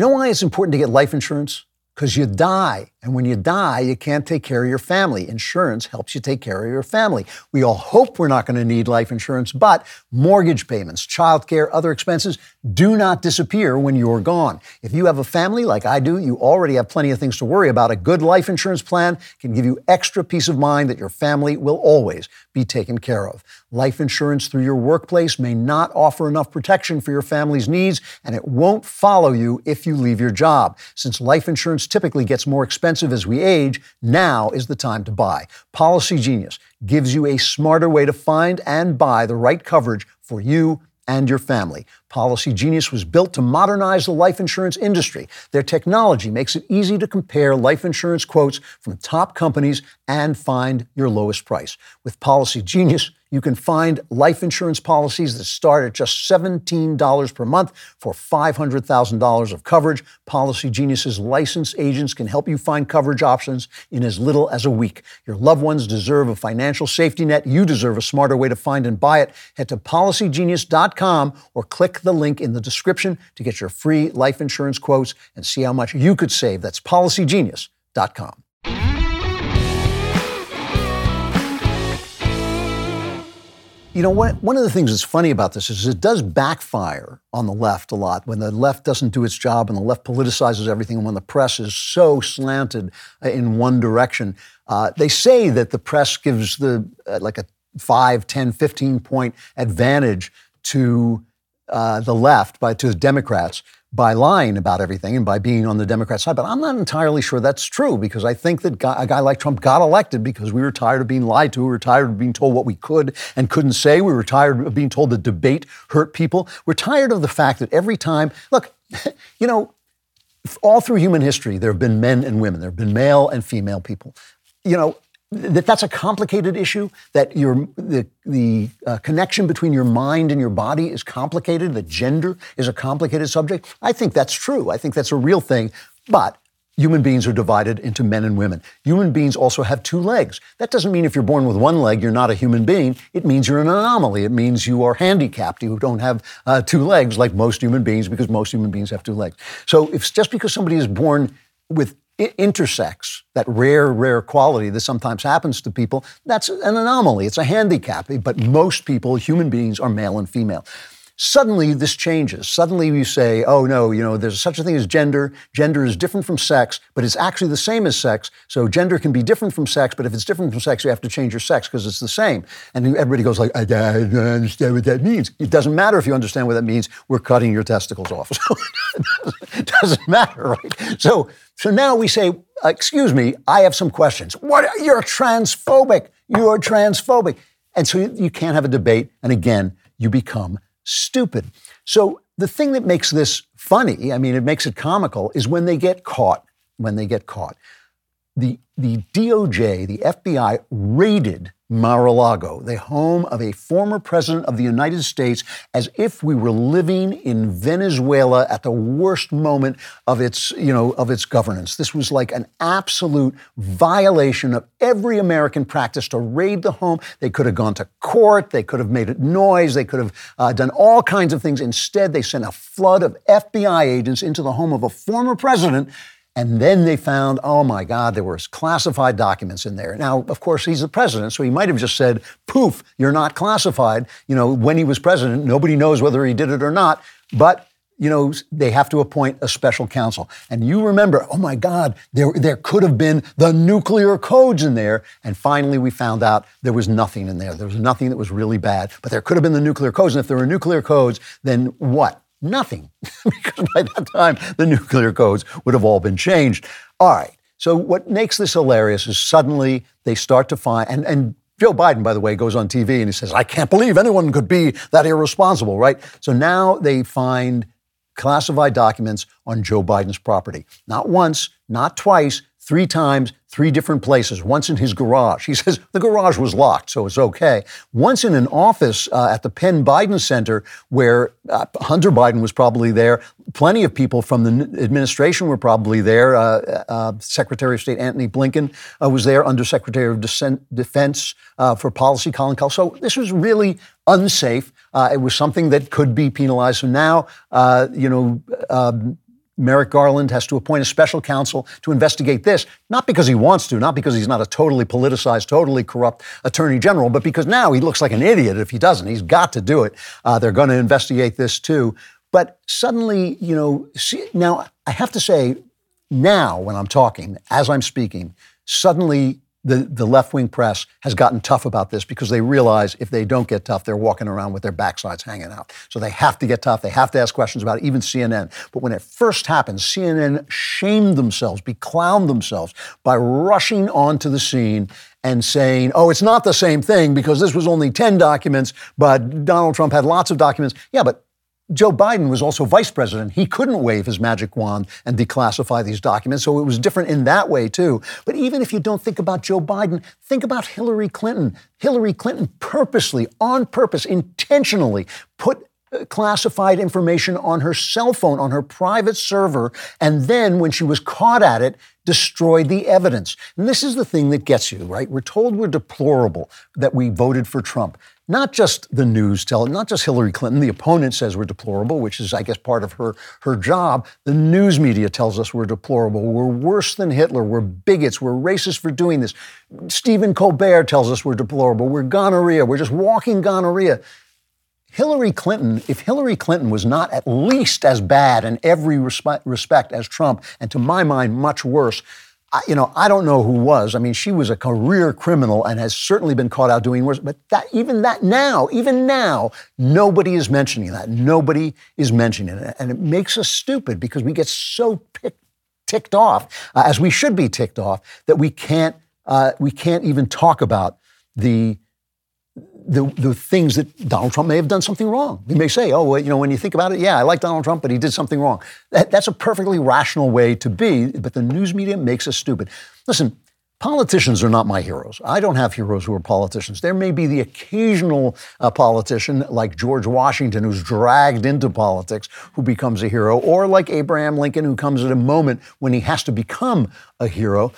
Speaker 1: know why it's important to get life insurance? because you die and when you die, you can't take care of your family. Insurance helps you take care of your family. We all hope we're not going to need life insurance, but mortgage payments, childcare, other expenses do not disappear when you're gone. If you have a family like I do, you already have plenty of things to worry about. A good life insurance plan can give you extra peace of mind that your family will always be taken care of. Life insurance through your workplace may not offer enough protection for your family's needs, and it won't follow you if you leave your job. Since life insurance typically gets more expensive, expensive as we age, now is the time to buy. Policy Genius gives you a smarter way to find and buy the right coverage for you and your family. Policy Genius was built to modernize the life insurance industry. Their technology makes it easy to compare life insurance quotes from top companies and find your lowest price. With Policy Genius, you can find life insurance policies that start at just $17 per month for $500,000 of coverage. Policy Genius's licensed agents can help you find coverage options in as little as a week. Your loved ones deserve a financial safety net. You deserve a smarter way to find and buy it. Head to policygenius.com or click the link in the description to get your free life insurance quotes and see how much you could save. That's policygenius.com. You know, one of the things that's funny about this is it does backfire on the left a lot when the left doesn't do its job and the left politicizes everything and when the press is so slanted uh, in one direction. Uh, they say that the press gives the uh, like a 5, 10, 15 point advantage to uh, the left, by to the Democrats, by lying about everything and by being on the Democrat side. But I'm not entirely sure that's true because I think that guy, a guy like Trump got elected because we were tired of being lied to. We were tired of being told what we could and couldn't say. We were tired of being told the debate hurt people. We're tired of the fact that every time, look, [LAUGHS] you know, all through human history, there have been men and women, there have been male and female people. You know, that that's a complicated issue that your the the uh, connection between your mind and your body is complicated that gender is a complicated subject i think that's true i think that's a real thing but Human beings are divided into men and women. Human beings also have two legs. That doesn't mean if you're born with one leg, you're not a human being. It means you're an anomaly. It means you are handicapped. You don't have uh, two legs like most human beings because most human beings have two legs. So if just because somebody is born with it intersects that rare, rare quality that sometimes happens to people. That's an anomaly. It's a handicap. But most people, human beings, are male and female. Suddenly, this changes. Suddenly, you say, oh no, you know, there's such a thing as gender. Gender is different from sex, but it's actually the same as sex. So, gender can be different from sex, but if it's different from sex, you have to change your sex because it's the same. And everybody goes, like, I, I don't understand what that means. It doesn't matter if you understand what that means. We're cutting your testicles off. So, [LAUGHS] it doesn't matter, right? So, so now we say, excuse me, I have some questions. What? You're transphobic. You're transphobic. And so you, you can't have a debate. And again, you become stupid. So the thing that makes this funny, I mean, it makes it comical, is when they get caught. When they get caught the, the DOJ, the FBI, raided Mar a Lago, the home of a former president of the United States, as if we were living in Venezuela at the worst moment of its, you know, of its governance. This was like an absolute violation of every American practice to raid the home. They could have gone to court, they could have made a noise, they could have uh, done all kinds of things. Instead, they sent a flood of FBI agents into the home of a former president and then they found, oh my God, there were classified documents in there. Now, of course, he's the president, so he might have just said, poof, you're not classified. You know, when he was president, nobody knows whether he did it or not. But you know, they have to appoint a special counsel. And you remember, oh my God, there, there could have been the nuclear codes in there. And finally, we found out there was nothing in there. There was nothing that was really bad, but there could have been the nuclear codes. And if there were nuclear codes, then what? nothing, [LAUGHS] because by that time the nuclear codes would have all been changed. All right. So what makes this hilarious is suddenly they start to find and and Joe Biden, by the way, goes on TV and he says, I can't believe anyone could be that irresponsible, right? So now they find classified documents on Joe Biden's property. Not once, not twice, three times, three different places. Once in his garage. He [LAUGHS] says the garage was locked, so it's okay. Once in an office uh, at the Penn Biden Center, where uh, Hunter Biden was probably there. Plenty of people from the administration were probably there. Uh, uh, uh, Secretary of State Antony Blinken uh, was there, Undersecretary of Defense for Policy Colin Kahl. So this was really unsafe. it was something that could be penalized. So now, you know, um, Merrick Garland has to appoint a special counsel to investigate this, not because he wants to, not because he's not a totally politicized, totally corrupt attorney general, but because now he looks like an idiot if he doesn't. He's got to do it. Uh, they're going to investigate this too. But suddenly, you know, see, now I have to say, now when I'm talking, as I'm speaking, suddenly the, the left wing press has gotten tough about this because they realize if they don't get tough, they're walking around with their backsides hanging out. So they have to get tough. They have to ask questions about it, even CNN. But when it first happened, CNN shamed themselves, beclowned themselves by rushing onto the scene and saying, oh, it's not the same thing because this was only 10 documents, but Donald Trump had lots of documents. Yeah, but Joe Biden was also vice president. He couldn't wave his magic wand and declassify these documents, so it was different in that way, too. But even if you don't think about Joe Biden, think about Hillary Clinton. Hillary Clinton purposely, on purpose, intentionally put uh, classified information on her cell phone, on her private server, and then when she was caught at it, destroyed the evidence. And this is the thing that gets you, right? We're told we're deplorable that we voted for Trump not just the news telling, not just Hillary Clinton, the opponent says we're deplorable, which is, I guess, part of her, her job. The news media tells us we're deplorable. We're worse than Hitler. We're bigots. We're racist for doing this. Stephen Colbert tells us we're deplorable. We're gonorrhea. We're just walking gonorrhea. Hillary Clinton, if Hillary Clinton was not at least as bad in every respect as Trump, and to my mind, much worse, you know, I don't know who was. I mean, she was a career criminal and has certainly been caught out doing worse. But that, even that now, even now, nobody is mentioning that. Nobody is mentioning it, and it makes us stupid because we get so pick, ticked off, uh, as we should be ticked off, that we can't uh, we can't even talk about the the, the things that Donald Trump may have done something wrong. you may say, oh, well, you know, when you think about it, yeah, I like Donald Trump, but he did something wrong. That, that's a perfectly rational way to be, but the news media makes us stupid. Listen, politicians are not my heroes. I don't have heroes who are politicians. There may be the occasional uh, politician like George Washington who's dragged into politics who becomes a hero, or like Abraham Lincoln who comes at a moment when he has to become a hero.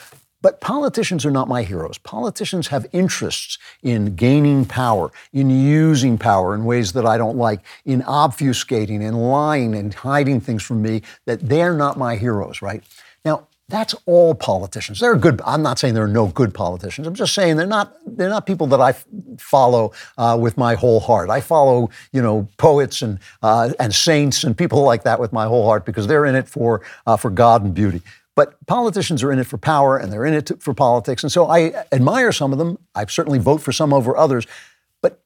Speaker 1: But politicians are not my heroes. Politicians have interests in gaining power, in using power in ways that I don't like, in obfuscating and lying and hiding things from me that they're not my heroes, right? Now, that's all politicians. There are good. I'm not saying there are no good politicians. I'm just saying they're not. They're not people that I f- follow uh, with my whole heart. I follow, you know, poets and uh, and saints and people like that with my whole heart because they're in it for uh, for God and beauty. But politicians are in it for power and they're in it to, for politics. And so I admire some of them. I certainly vote for some over others. But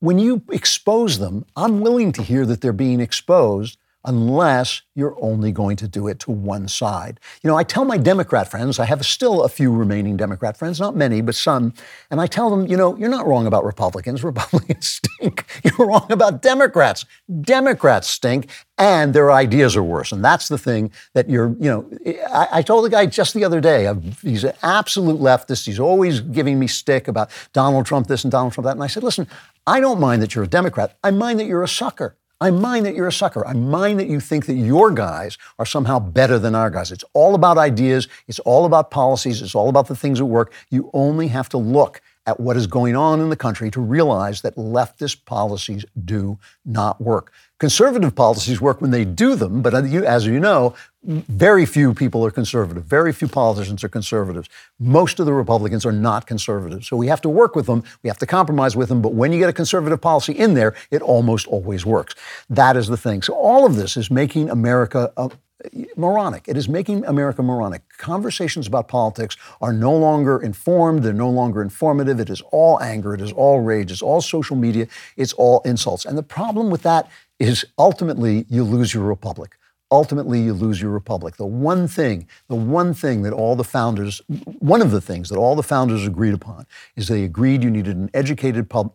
Speaker 1: when you expose them, I'm willing to hear that they're being exposed unless you're only going to do it to one side. You know, I tell my Democrat friends, I have still a few remaining Democrat friends, not many, but some, and I tell them, you know, you're not wrong about Republicans. Republicans [LAUGHS] stink. You're wrong about Democrats. Democrats stink, and their ideas are worse. And that's the thing that you're, you know, I, I told the guy just the other day, I've, he's an absolute leftist. He's always giving me stick about Donald Trump this and Donald Trump that. And I said, listen, I don't mind that you're a Democrat. I mind that you're a sucker. I mind that you're a sucker. I mind that you think that your guys are somehow better than our guys. It's all about ideas. It's all about policies. It's all about the things that work. You only have to look at what is going on in the country to realize that leftist policies do not work. Conservative policies work when they do them, but as you know, very few people are conservative. Very few politicians are conservatives. Most of the Republicans are not conservative. So we have to work with them. We have to compromise with them. But when you get a conservative policy in there, it almost always works. That is the thing. So all of this is making America moronic. It is making America moronic. Conversations about politics are no longer informed, they're no longer informative. It is all anger, it is all rage, it's all social media, it's all insults. And the problem with that is ultimately you lose your republic. Ultimately, you lose your republic. The one thing, the one thing that all the founders, one of the things that all the founders agreed upon is they agreed you needed an educated pub,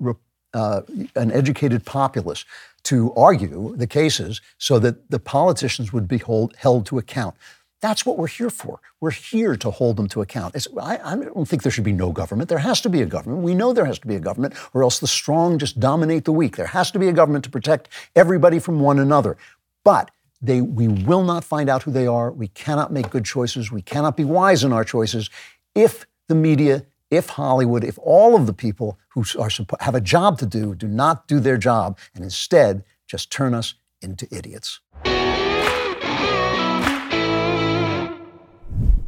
Speaker 1: uh, an educated populace to argue the cases so that the politicians would be hold, held to account. That's what we're here for. We're here to hold them to account. I, I, don't think there should be no government. There has to be a government. We know there has to be a government, or else the strong just dominate the weak. There has to be a government to protect everybody from one another. But they, we will not find out who they are. We cannot make good choices. We cannot be wise in our choices if the media if Hollywood, if all of the people who are, have a job to do do not do their job and instead just turn us into idiots.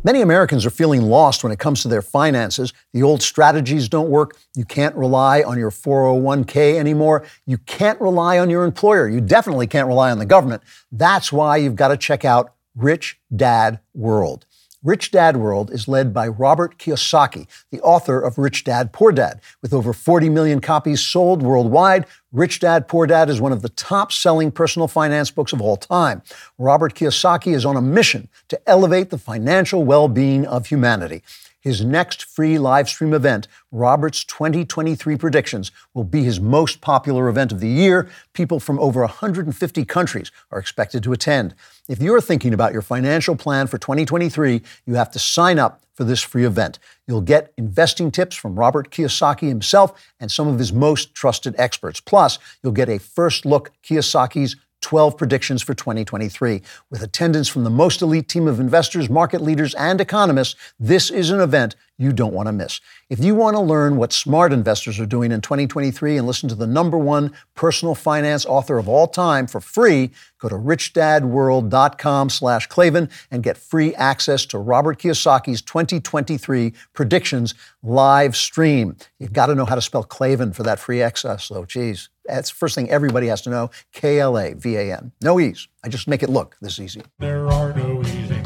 Speaker 1: Many Americans are feeling lost when it comes to their finances. The old strategies don't work. You can't rely on your 401k anymore. You can't rely on your employer. You definitely can't rely on the government. That's why you've got to check out Rich Dad World. Rich Dad World is led by Robert Kiyosaki, the author of Rich Dad Poor Dad. With over 40 million copies sold worldwide, Rich Dad Poor Dad is one of the top selling personal finance books of all time. Robert Kiyosaki is on a mission to elevate the financial well being of humanity. His next free live stream event, Robert's 2023 Predictions, will be his most popular event of the year. People from over 150 countries are expected to attend. If you're thinking about your financial plan for 2023, you have to sign up for this free event. You'll get investing tips from Robert Kiyosaki himself and some of his most trusted experts. Plus, you'll get a first look Kiyosaki's 12 predictions for 2023. With attendance from the most elite team of investors, market leaders, and economists, this is an event you don't want to miss. If you want to learn what smart investors are doing in 2023 and listen to the number one personal finance author of all time for free, go to richdadworld.com slash Klavan and get free access to Robert Kiyosaki's 2023 predictions live stream. You've got to know how to spell Klavan for that free access, though. Geez. That's the first thing everybody has to know. K L A V A N. No ease. I just make it look this easy. There are no easy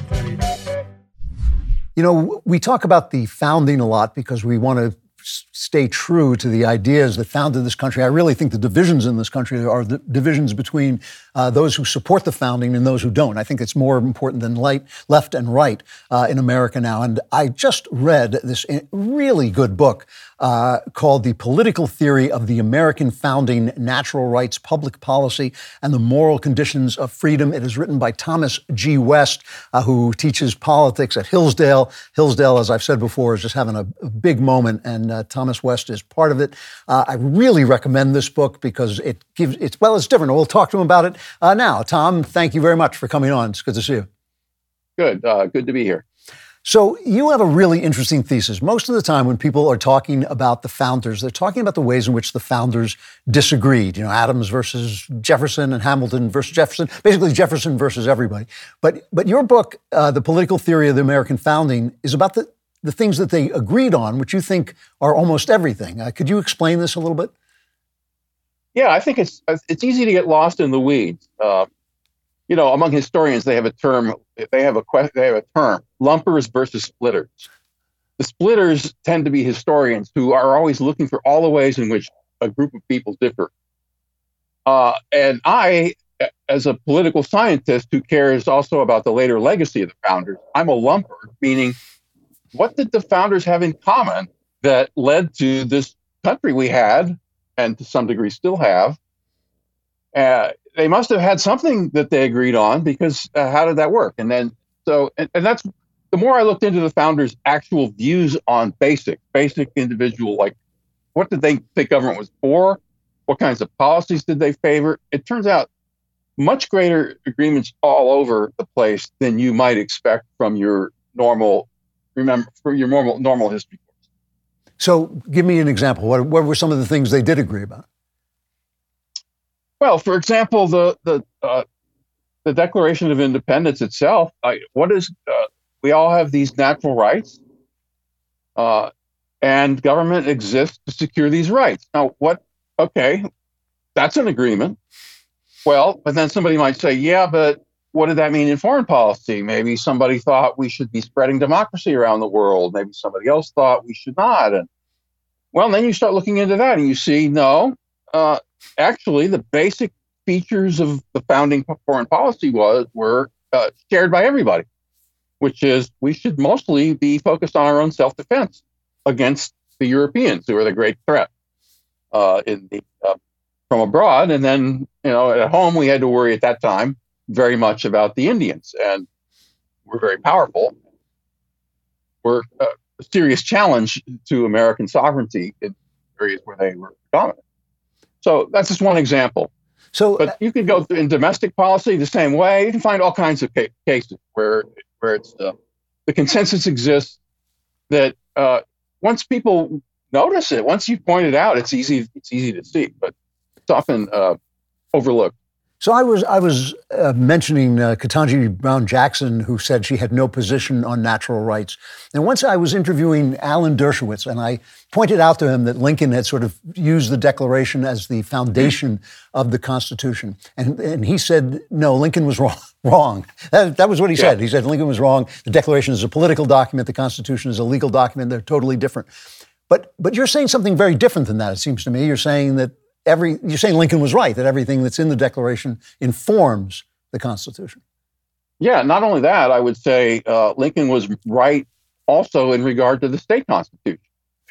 Speaker 1: You know, we talk about the founding a lot because we want to stay true to the ideas that founded this country. I really think the divisions in this country are the divisions between uh, those who support the founding and those who don't. I think it's more important than light, left and right uh, in America now. And I just read this eh, really good book uh, called The Political Theory of the American Founding Natural Rights, Public Policy, and the Moral Conditions of Freedom. It is written by Thomas G. West, uh, who teaches politics at Hillsdale. Hillsdale, as I've said before, is just having a, big moment, and uh, Thomas West is part of it. Uh, I really recommend this book because it it's, well, it's different. We'll talk to him about it uh, now. Tom, thank you very much for coming on. It's good to see you.
Speaker 12: Good. Uh, good to be here.
Speaker 1: So, you have a really interesting thesis. Most of the time, when people are talking about the founders, they're talking about the ways in which the founders disagreed. You know, Adams versus Jefferson and Hamilton versus Jefferson, basically Jefferson versus everybody. But, but your book, uh, The Political Theory of the American Founding, is about the, the things that they agreed on, which you think are almost everything. Uh, could you explain this a little bit?
Speaker 12: Yeah, I think it's it's easy to get lost in the weeds. Uh, you know, among historians, they have a term. They have a question. They have a term: lumpers versus splitters. The splitters tend to be historians who are always looking for all the ways in which a group of people differ. Uh, and I, as a political scientist who cares also about the later legacy of the founders, I'm a lumper, meaning what did the founders have in common that led to this country we had and to some degree still have. Uh, they must have had something that they agreed on because uh, how did that work? And then so and, and that's the more I looked into the founders' actual views on basic, basic individual, like what did they think government was for? What kinds of policies did they favor? It turns out much greater agreements all over the place than you might expect from your normal, remember, from your normal normal history
Speaker 1: so, give me an example. What, what were some of the things they did agree about?
Speaker 12: Well, for example, the the uh, the Declaration of Independence itself. I, what is uh, we all have these natural rights, uh, and government exists to secure these rights. Now, what? Okay, that's an agreement. Well, but then somebody might say, yeah, but what did that mean in foreign policy? Maybe somebody thought we should be spreading democracy around the world. Maybe somebody else thought we should not. And well, then you start looking into that and you see, no, uh, actually, the basic features of the founding foreign policy was were uh, shared by everybody, which is we should mostly be focused on our own self defense against the Europeans, who are the great threat uh, in the, uh, from abroad. And then, you know, at home, we had to worry at that time very much about the Indians, and were very powerful. Were uh, a serious challenge to American sovereignty in areas where they were dominant. So that's just one example. So, uh, but you can go in domestic policy the same way. You can find all kinds of ca- cases where where it's the, uh, the consensus exists that uh, once people notice it, once you point it out, it's easy it's easy to see, but it's often uh, overlooked.
Speaker 1: So I was I was uh, mentioning uh, Ketanji Brown Jackson, who said she had no position on natural rights. And once I was interviewing Alan Dershowitz, and I pointed out to him that Lincoln had sort of used the Declaration as the foundation of the Constitution, and and he said no, Lincoln was wrong. [LAUGHS] wrong. That, that was what he yeah. said. He said Lincoln was wrong. The Declaration is a political document. The Constitution is a legal document. They're totally different. But but you're saying something very different than that. It seems to me. You're saying that every, you're saying Lincoln was right, that everything that's in the Declaration informs the Constitution.
Speaker 12: Yeah, not only that, I would say uh, Lincoln was right also in regard to the state constitution.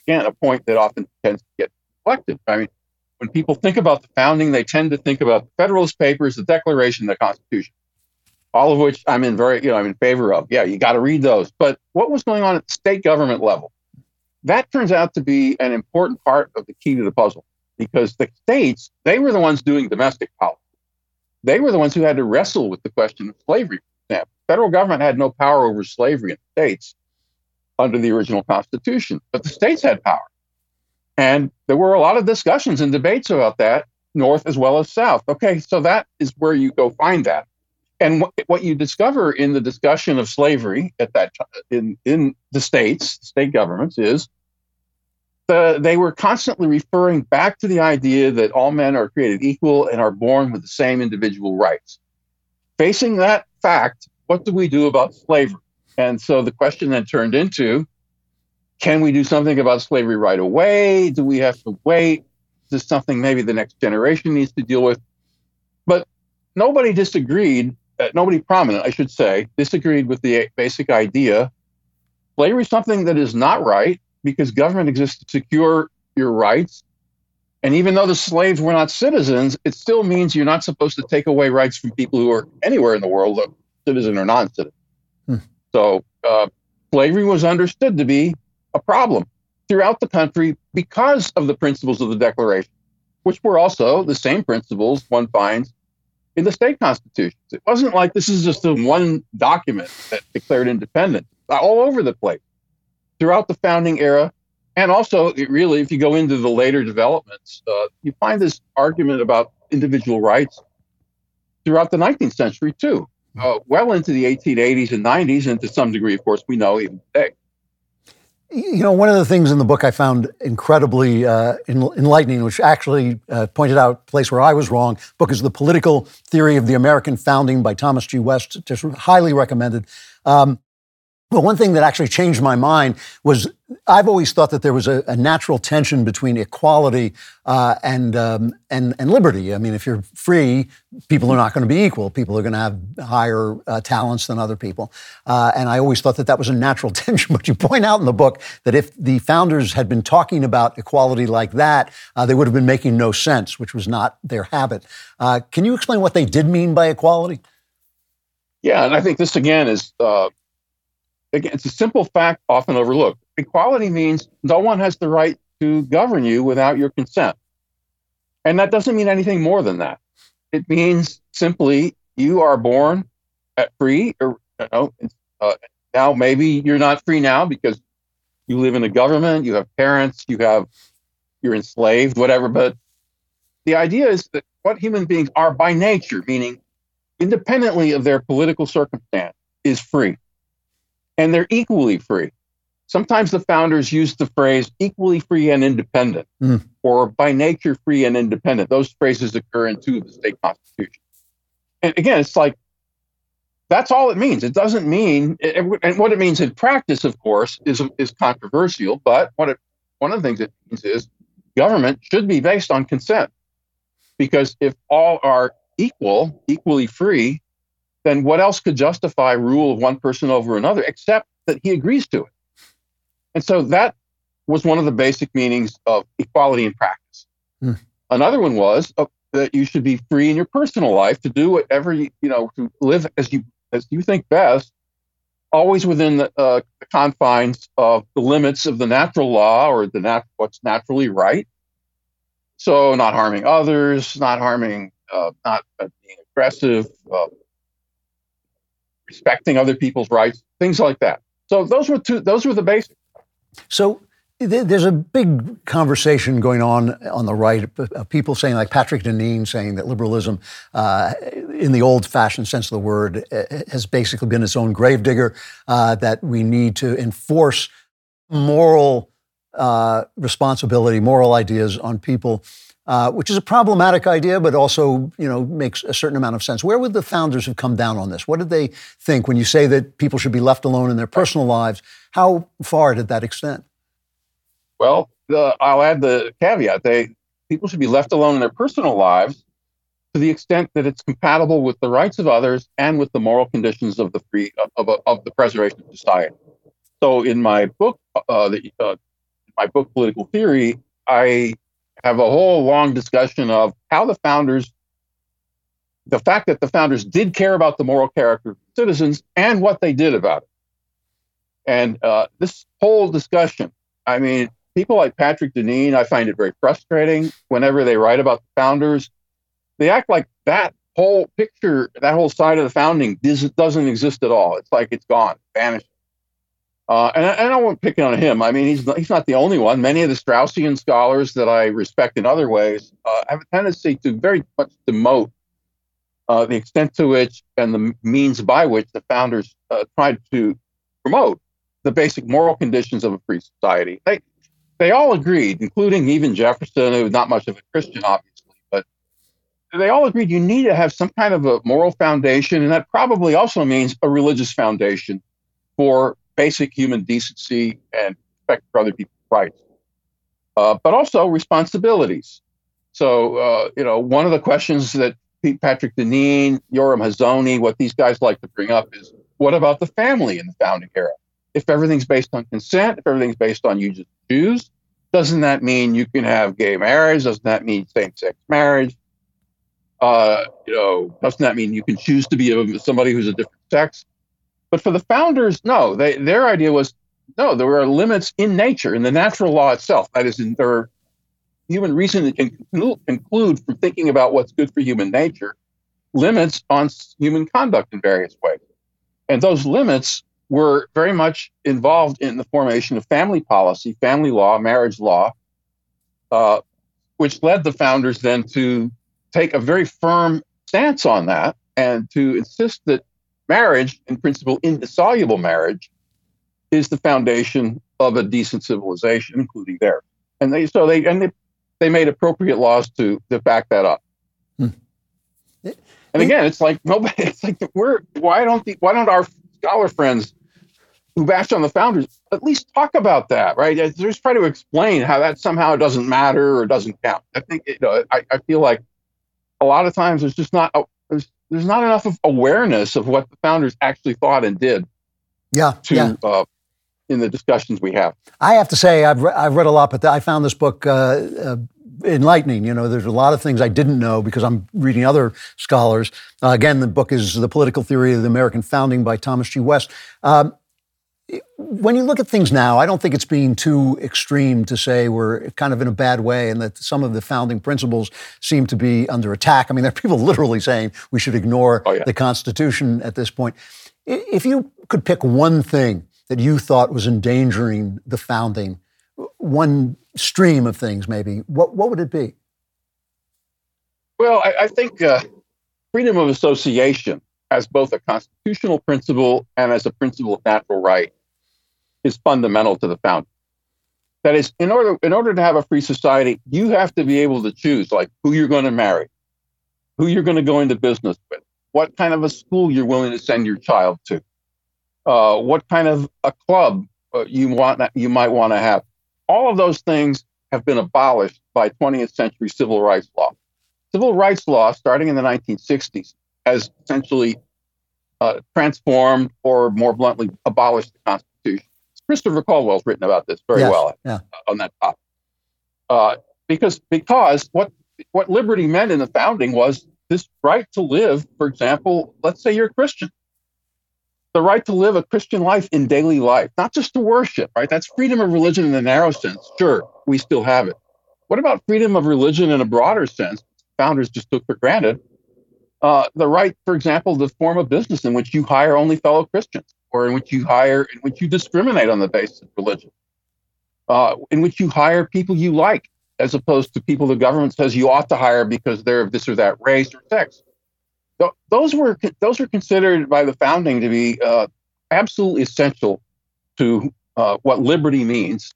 Speaker 12: Again, a point that often tends to get neglected. I mean, when people think about the founding, they tend to think about the Federalist Papers, the Declaration, the Constitution, all of which I'm in very, you know, I'm in favor of. Yeah, you got to read those. But what was going on at the state government level? That turns out to be an important part of the key to the puzzle because the states, they were the ones doing domestic policy. They were the ones who had to wrestle with the question of slavery. Now, federal government had no power over slavery in the states under the original Constitution, but the states had power. And there were a lot of discussions and debates about that, North as well as South. Okay, so that is where you go find that. And wh- what you discover in the discussion of slavery at that t- in in the states, state governments, is the, they were constantly referring back to the idea that all men are created equal and are born with the same individual rights. Facing that fact, what do we do about slavery? And so the question then turned into can we do something about slavery right away? Do we have to wait? Is this something maybe the next generation needs to deal with? But nobody disagreed, uh, nobody prominent, I should say, disagreed with the basic idea slavery is something that is not right because government exists to secure your rights. And even though the slaves were not citizens, it still means you're not supposed to take away rights from people who are anywhere in the world, citizen or non citizen. Hmm. So uh, slavery was understood to be a problem throughout the country because of the principles of the Declaration, which were also the same principles one finds in the state constitutions. It wasn't like this is just the one document that declared independence all over the place throughout the founding era, and also really, if you go into the later developments, uh, you find this argument about individual rights throughout the 19th century too, hmm. uh, well into the 1880s and 90s, and to some degree, of course, we know even today.
Speaker 1: You know, one of the things in the book I found incredibly uh, enlightening, which actually uh, pointed out a place where I was wrong, book is The Political Theory of the American Founding by Thomas G. West, just highly recommended. Um, but one thing that actually changed my mind was I've always thought that there was a, a natural tension between equality uh, and, um, and, and liberty. I mean, if you're free, people are not going to be equal. People are going to have higher uh, talents than other people. Uh, and I always thought that that was a natural [LAUGHS] tension. But you point out in the book that if the founders had been talking about equality like that, uh, they would have been making no sense, which was not their habit. Uh, can you explain what they did mean by equality?
Speaker 12: Yeah, and I think this again is uh, again, it's a simple fact often overlooked. Equality means no one has the right to govern you without your consent. And that doesn't mean anything more than that. It means simply you are born free, or you know, uh, now maybe you're not free now because you live in a government, you have parents, you have you're enslaved, whatever. But the idea is that what human beings are by nature, meaning independently of their political circumstance, is free and they're equally free. Sometimes the founders used the phrase equally free and independent mm. or by nature free and independent. Those phrases occur in two of the state constitutions. And again, it's like that's all it means. It doesn't mean, and what it means in practice, of course, is, is controversial, but what it, one of the things it means is government should be based on consent. Because if all are equal, equally free, then what else could justify rule of one person over another except that he agrees to it? And so that was one of the basic meanings of equality in practice. Mm. Another one was uh, that you should be free in your personal life to do whatever you, you know to live as you as you think best, always within the, uh, confines of the limits of the natural law or the nat- what's naturally right. So not harming others, not harming, uh, not uh, being aggressive, uh, respecting other people's rights, things like that. So those were two. Those were the basics.
Speaker 1: So there's a big conversation going on on the right of people saying, like Patrick Deneen saying that liberalism, uh, in the old fashioned sense of the word, uh, has basically been its own gravedigger, uh, that we need to enforce moral uh, responsibility, moral ideas on people uh, which is a problematic idea, but also you know makes a certain amount of sense. Where would the founders have come down on this? What did they think when you say that people should be left alone in their personal lives? How far did that extend?
Speaker 12: Well, the, I'll add the caveat: they people should be left alone in their personal lives to the extent that it's compatible with the rights of others and with the moral conditions of the free of, of, of the preservation of society. So, in my book, uh, uh the, uh, my book, Political Theory, I have a whole long discussion of how the founders, the fact that the founders did care about the moral character of citizens and what they did about it. And uh, this whole discussion, I mean, people like Patrick Deneen, I find it very frustrating whenever they write about the founders. They act like that whole picture, that whole side of the founding doesn't exist at all. It's like it's gone, vanished. Uh, and, I, I won't pick on him. I mean, he's not, he's not the only one. Many of the Straussian scholars that I respect in other ways uh, have a tendency to very much demote uh, the extent to which and the means by which the founders uh, tried to promote the basic moral conditions of a free society. They they all agreed, including even Jefferson, who was not much of a Christian, obviously, but they all agreed you need to have some kind of a moral foundation, and that probably also means a religious foundation for basic human decency and respect for other people's rights, uh, but also responsibilities. So, uh, you know, one of the questions that Pete Patrick Deneen, Yoram Hazony, what these guys like to bring up is what about the family in the founding era? If everything's based on consent, if everything's based on you just choose, doesn't that mean you can have gay marriage? Doesn't that mean same sex marriage? Uh, you know, doesn't that mean you can choose to be somebody who's a different sex? But for the founders, no, they, their idea was no, there are limits in nature, in the natural law itself. That is, in, there are human reason can conclude from thinking about what's good for human nature limits on human conduct in various ways. And those limits were very much involved in the formation of family policy, family law, marriage law, uh, which led the founders then to take a very firm stance on that and to insist that marriage, in principle, indissoluble marriage, is the foundation of a decent civilization, including theirs. And they so they and they, they made appropriate laws to to back that up. Hmm. And again, it's like [LAUGHS] nobody. It's like we're why don't the, why don't our scholar friends who bash on the founders at least talk about that, right? Just try to explain how that somehow doesn't matter or doesn't count. I think you know, I, I feel like a lot of times it's just not there's not enough of awareness of what the founders actually thought and did. Yeah. To yeah. Uh, in the discussions we have.
Speaker 1: I have to say I've re- I've read a lot, but th- I found this book. Uh, uh, enlightening. You know, there's a lot of things I didn't know because I'm reading other scholars. Uh, again, the book is The Political Theory of the American Founding by Thomas G. West. Um, when you look at things now, I don't think it's being too extreme to say we're kind of in a bad way and that some of the founding principles seem to be under attack. I mean, there are people [LAUGHS] literally saying we should ignore oh, yeah. the Constitution at this point. If you could pick one thing that you thought was endangering the founding, one stream of things maybe, what, what would it be?
Speaker 12: Well, I, I think uh, freedom of association as both a constitutional principle and as a principle of natural right is fundamental to the founding. That is, in order in order to have a free society, you have to be able to choose like who you're going to marry, who you're going to go into business with, what kind of a school you're willing to send your child to, uh, what kind of a club uh, you want you might want to have. All of those things have been abolished by 20th century civil rights law. Civil rights law, starting in the 1960s, has essentially uh, transformed or more bluntly abolished the Constitution. Christopher Caldwell's written about this very yes, well yeah. on that topic. Uh, because because what what liberty meant in the founding was this right to live. For example, let's say you're a Christian, the right to live a Christian life in daily life, not just to worship. Right, that's freedom of religion in the narrow sense. Sure, we still have it. What about freedom of religion in a broader sense? Founders just took for granted. Uh, the right, for example, to form a business in which you hire only fellow Christians or in which you hire, in which you discriminate on the basis of religion, uh, in which you hire people you like as opposed to people the government says you ought to hire because they're of this or that race or sex. Those were those were considered by the founding to be uh, absolutely essential to uh, what liberty means,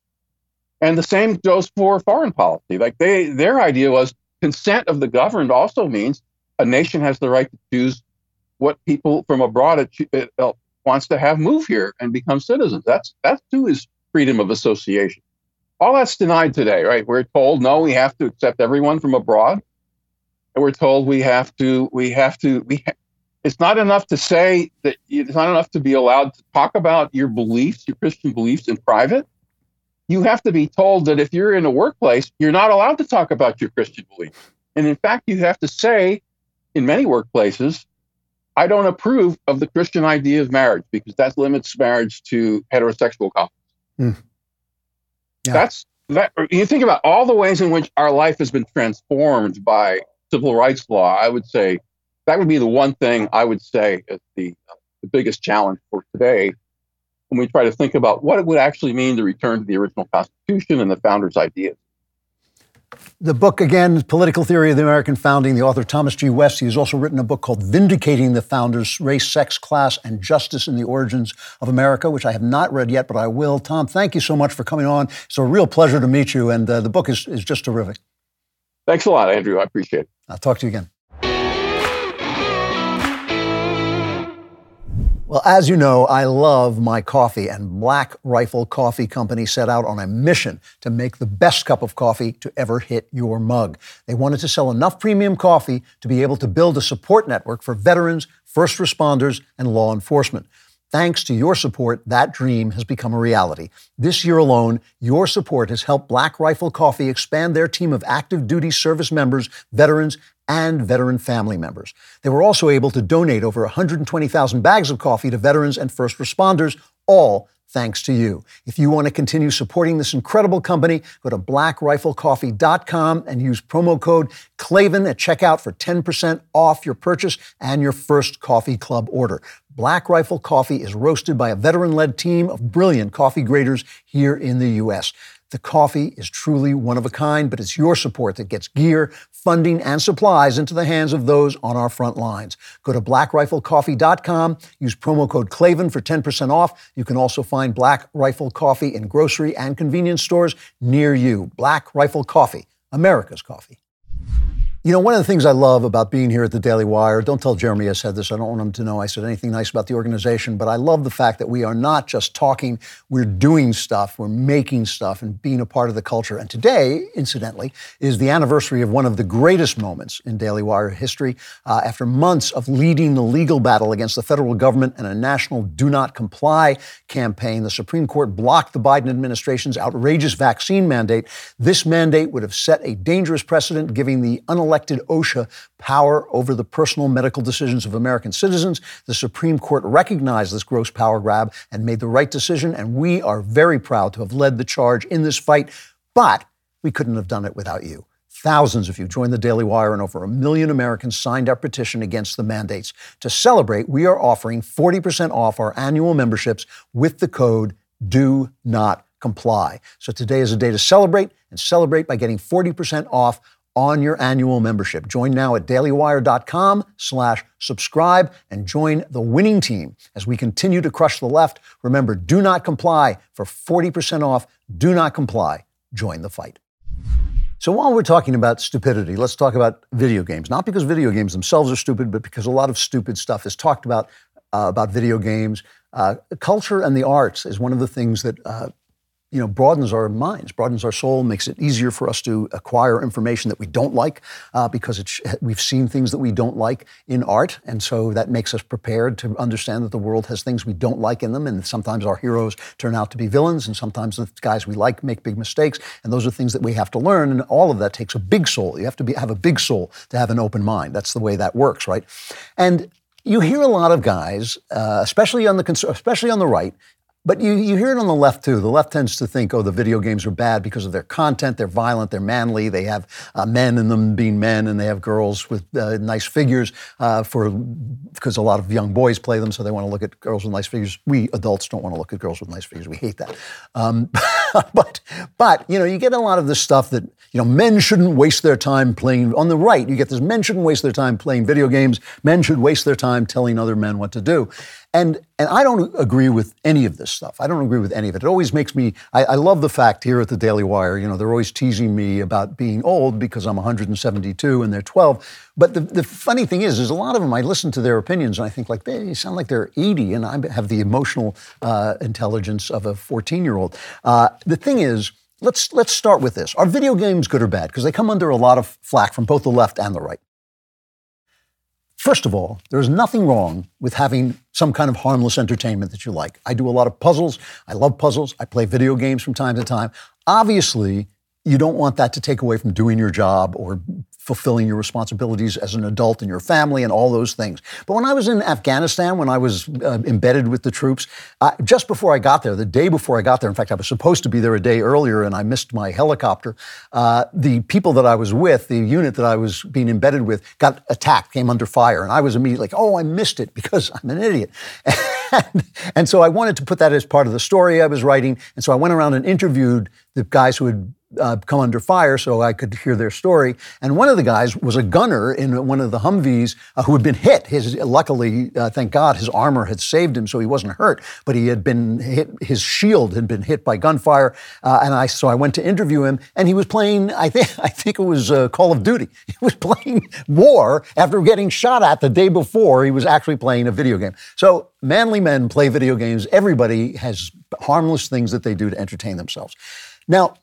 Speaker 12: and the same goes for foreign policy. Like they, their idea was consent of the governed also means a nation has the right to choose what people from abroad uh, wants to have move here and become citizens. That's that too is freedom of association. All that's denied today, right? We're told no, we have to accept everyone from abroad, and we're told we have to we have to we. Ha- it's not enough to say that it's not enough to be allowed to talk about your beliefs, your Christian beliefs in private. You have to be told that if you're in a workplace, you're not allowed to talk about your Christian beliefs. And in fact, you have to say in many workplaces I don't approve of the Christian idea of marriage because that limits marriage to heterosexual couples. Mm. Yeah. That's that. You think about all the ways in which our life has been transformed by civil rights law. I would say that would be the one thing I would say is the, the biggest challenge for today when we try to think about what it would actually mean to return to the original Constitution and the founders' ideas.
Speaker 1: The book, again, Political Theory of the American Founding, the author Thomas G. West. He has also written a book called Vindicating the Founders Race, Sex, Class, and Justice in the Origins of America, which I have not read yet, but I will. Tom, thank you so much for coming on. It's a real pleasure to meet you, and uh, the book is, is just terrific.
Speaker 12: Thanks a lot, Andrew. I appreciate it.
Speaker 1: I'll talk to you again. Well, as you know, I love my coffee, and Black Rifle Coffee Company set out on a mission to make the best cup of coffee to ever hit your mug. They wanted to sell enough premium coffee to be able to build a support network for veterans, first responders, and law enforcement. Thanks to your support, that dream has become a reality. This year alone, your support has helped Black Rifle Coffee expand their team of active duty service members, veterans, and veteran family members. They were also able to donate over 120,000 bags of coffee to veterans and first responders, all thanks to you. If you want to continue supporting this incredible company, go to blackriflecoffee.com and use promo code KLAVAN at checkout for 10% off your purchase and your first coffee club order. Black Rifle Coffee is roasted by a veteran led team of brilliant coffee graders here in the U.S. The coffee is truly one of a kind, but it's your support that gets gear, funding, and supplies into the hands of those on our front lines. Go to blackriflecoffee.com, use promo code KLAVAN for 10% off. You can also find Black Rifle Coffee in grocery and convenience stores near you. Black Rifle Coffee, America's coffee. You know, one of the things I love about being here at the Daily Wire, don't tell Jeremy I said this. I don't want him to know I said anything nice about the organization, but I love the fact that we are not just talking, we're doing stuff, we're making stuff, and being a part of the culture. And today, incidentally, is the anniversary of one of the greatest moments in Daily Wire history. Uh, after months of leading the legal battle against the federal government and a national do not comply campaign, the Supreme Court blocked the Biden administration's outrageous vaccine mandate. This mandate would have set a dangerous precedent, giving the unelected elected OSHA power over the personal medical decisions of American citizens. The Supreme Court recognized this gross power grab and made the right decision, and we are very proud to have led the charge in this fight. But we couldn't have done it without you. Thousands of you joined the Daily Wire, and over a million Americans signed our petition against the mandates. To celebrate, we are offering 40% off our annual memberships with the code Do Not Comply. So today is a day to celebrate, and celebrate by getting 40% off on your annual membership. Join now at dailywire.com slash subscribe and join the winning team as we continue to crush the left. Remember, do not comply for 40% off. Do not comply. Join the fight. So while we're talking about stupidity, let's talk about video games. Not because video games themselves are stupid, but because a lot of stupid stuff is talked about uh, about video games. Uh, culture and the arts is one of the things that uh, you know, broadens our minds, broadens our soul, makes it easier for us to acquire information that we don't like uh, because we've seen things that we don't like in art. And so that makes us prepared to understand that the world has things we don't like in them. And sometimes our heroes turn out to be villains, and sometimes the guys we like make big mistakes. And those are things that we have to learn. And all of that takes a big soul. You have to be, have a big soul to have an open mind. That's the way that works, right? And you hear a lot of guys, uh, especially on the especially on the right, but you, you hear it on the left too. The left tends to think, oh, the video games are bad because of their content. They're violent, they're manly, they have uh, men in them being men, and they have girls with uh, nice figures uh, for because a lot of young boys play them, so they want to look at girls with nice figures. We adults don't want to look at girls with nice figures. We hate that. Um, [LAUGHS] but but you know, you get a lot of this stuff that you know men shouldn't waste their time playing. On the right, you get this: men shouldn't waste their time playing video games. Men should waste their time telling other men what to do. And and I don't agree with any of this stuff. I don't agree with any of it. It always makes me. I, I, love the fact here at the Daily Wire. You know, they're always teasing me about being old because I'm 172 and they're 12. But the, the funny thing is, is a lot of them. I listen to their opinions and I think like they sound like they're 80, and I have the emotional uh, intelligence of a 14 year old. Uh, the thing is. Let's, let's start with this. Are video games good or bad? Because they come under a lot of flack from both the left and the right. First of all, there is nothing wrong with having some kind of harmless entertainment that you like. I do a lot of puzzles. I love puzzles. I play video games from time to time. Obviously, you don't want that to take away from doing your job or fulfilling your responsibilities as an adult in your family and all those things. But when I was in Afghanistan, when I was uh, embedded with the troops, I, just before I got there, the day before I got there, in fact, I was supposed to be there a day earlier and I missed my helicopter. Uh, the people that I was with, the unit that I was being embedded with, got attacked, came under fire. And I was immediately like, oh, I missed it because [LAUGHS] I'm an idiot. and, [LAUGHS] and so I wanted to put that as part of the story I was writing. And so I went around and interviewed the guys who had uh, come under fire so I could hear their story. And one of the guys was a gunner in one of the Humvees uh, who had been hit. His, luckily, uh, thank God, his armor had saved him so he wasn't hurt, but he had been hit, his shield had been hit by gunfire. Uh, and I, so I went to interview him and he was playing, I think, [LAUGHS] I think it was uh, Call of Duty. [LAUGHS] He was playing war after getting shot at the day before he was actually playing a video game. So manly men play video games. Everybody has harmless things that they do to entertain themselves. Now,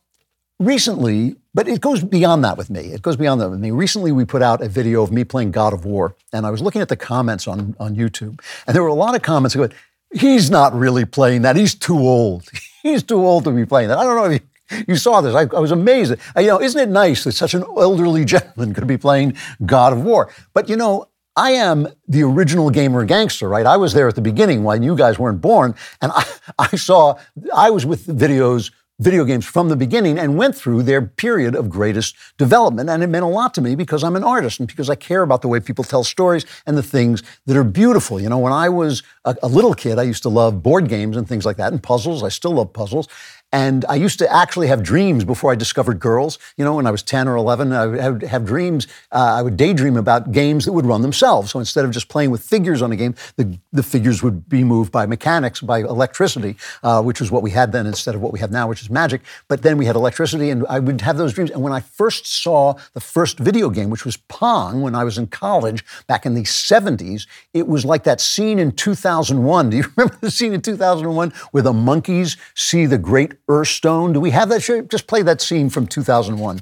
Speaker 1: recently, but it goes beyond that with me. It goes beyond that with me. Recently, we put out a video of me playing God of War, and I was looking at the comments on, on YouTube, and there were a lot of comments going, he's not really playing that. He's too old. [LAUGHS] he's too old to be playing that. I don't know if you, you saw this. I, I was amazed. I, uh, you know, isn't it nice that such an elderly [LAUGHS] gentleman could be playing God of War? But, you know, I am the original gamer gangster, right? I was there at the beginning when you guys weren't born, and I, [LAUGHS] I saw, I was with the videos video games from the beginning and went through their period of greatest development. And it meant a lot to me because I'm an artist and because I care about the way people tell stories and the things that are beautiful. You know, when I was a, a little kid, I used to love board games and things like that and puzzles. I still love puzzles. And I used to actually have dreams before I discovered girls. You know, when I was 10 or 11, I would have, dreams. Uh, I would daydream about games that would run themselves. So instead of just playing with figures on a game, the, the figures would be moved by mechanics, by electricity, uh, which was what we had then instead of what we have now, which is magic. But then we had electricity, and I would have those dreams. And when I first saw the first video game, which was Pong, when I was in college back in the 70s, it was like that scene in 2001. [LAUGHS] Do you remember the scene in 2001 where the monkeys see the great Earthstone? Do we have that? show? just play that scene from 2001.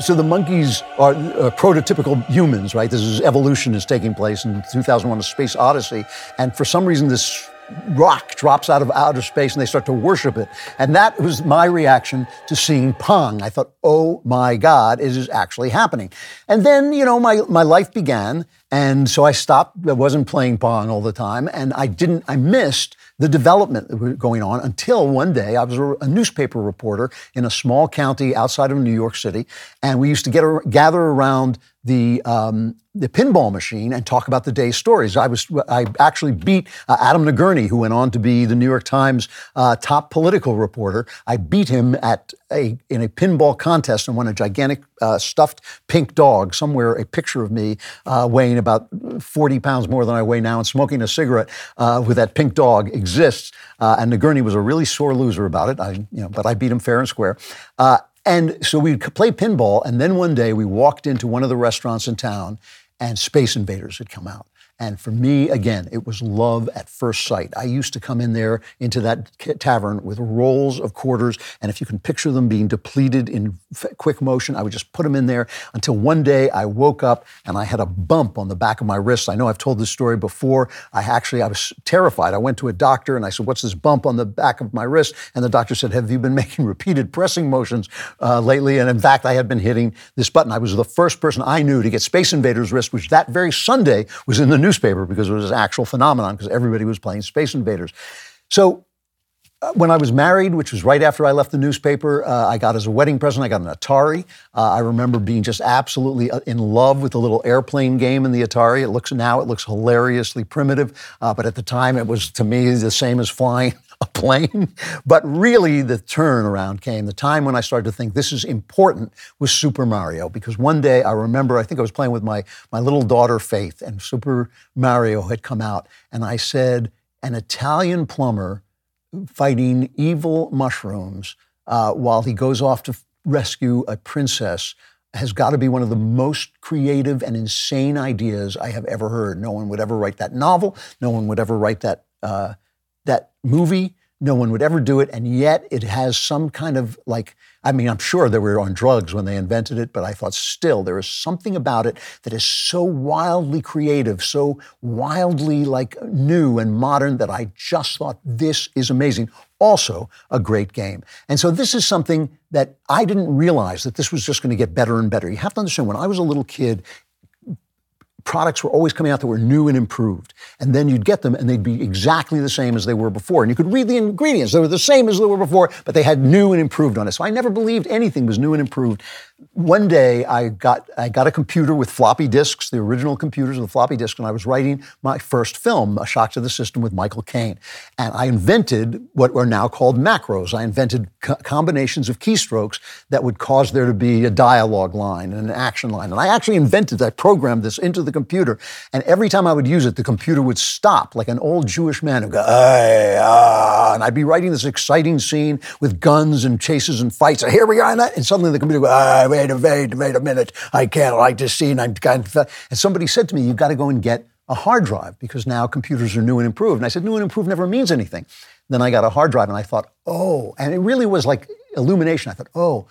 Speaker 1: So the monkeys are uh, prototypical humans, right? This is evolution is taking place in 2001: A Space Odyssey, and for some reason this rock drops out of outer space and they start to worship it. And that was my reaction to seeing Pong. I thought, oh my God, it is actually happening. And then, you know, my, my life began. And so I stopped. I wasn't playing Pong all the time. And I didn't, I missed the development that was going on until one day I was a newspaper reporter in a small county outside of New York City, and we used to get, gather around the um, the pinball machine and talk about the day's stories. I was I actually beat uh, Adam Nagourney, who went on to be the New York Times uh, top political reporter. I beat him at a in a pinball contest and won a gigantic uh, stuffed pink dog. Somewhere a picture of me uh, weighing about forty pounds more than I weigh now and smoking a cigarette uh, with that pink dog exists. Uh, and Nagourney was a really sore loser about it. I you know, but I beat him fair and square. and so we'd play pinball, and then one day we walked into one of the restaurants in town, and Space Invaders had come out. And for me, again, it was love at first sight. I used to come in there into that tavern with rolls of quarters, and if you can picture them being depleted in f- quick motion, I would just put them in there until one day I woke up and I had a bump on the back of my wrist. I know I've told this story before. I actually I was terrified. I went to a doctor and I said, "What's this bump on the back of my wrist?" And the doctor said, "Have you been [LAUGHS] making repeated pressing motions uh, lately?" And in fact, I had been hitting this button. I was the first person I knew to get Space Invaders wrist, which that very Sunday was in the news newspaper because it was an actual phenomenon because everybody was playing Space Invaders. So uh, when I was married, which was right after I left the newspaper, uh, I got as a wedding present, I got an Atari. Uh, I remember being just absolutely uh, in love with the little airplane game in the Atari. It looks now, it looks hilariously primitive, uh, but at the time it was to me the same as flying [LAUGHS] a plane. But really, the turnaround came. The time when I started to think this is important was Super Mario, because one day I remember, I think I was playing with my, my little daughter, Faith, and Super Mario had come out. And I said, an Italian plumber fighting evil mushrooms uh, while he goes off to rescue a princess has got to be one of the most creative and insane ideas I have ever heard. No one would ever write that novel. No one would ever write that uh, that movie. No one would ever do it, and yet it has some kind of like. I mean, I'm sure they were on drugs when they invented it, but I thought still there is something about it that is so wildly creative, so wildly like new and modern that I just thought this is amazing. Also, a great game. And so, this is something that I didn't realize that this was just going to get better and better. You have to understand, when I was a little kid, products were always coming out that were new and improved. And then you'd get them and they'd be exactly the same as they were before. And you could read the ingredients. They were the same as they were before, but they had new and improved on it. So I never believed anything was new and improved one day I got I got a computer with floppy disks, the original computers with floppy disks, and I was writing my first film, A Shock to the System, with Michael Caine, and I invented what are now called macros. I invented co- combinations of keystrokes that would cause there to be a dialogue line and an action line, and I actually invented, I programmed this into the computer, and every time I would use it, the computer would stop like an old Jewish man would go, ay, ah, and I'd be writing this exciting scene with guns and chases and fights, and here we are, and, and suddenly the computer would go, wait a wait wait a minute. I can't like this scene. I'm kind of, and somebody said to me, you've got to go and get a hard drive because now computers are new and improved. And I said, new and improved never means anything. then I got a hard drive and I thought, oh, and it really was like illumination. I thought, oh,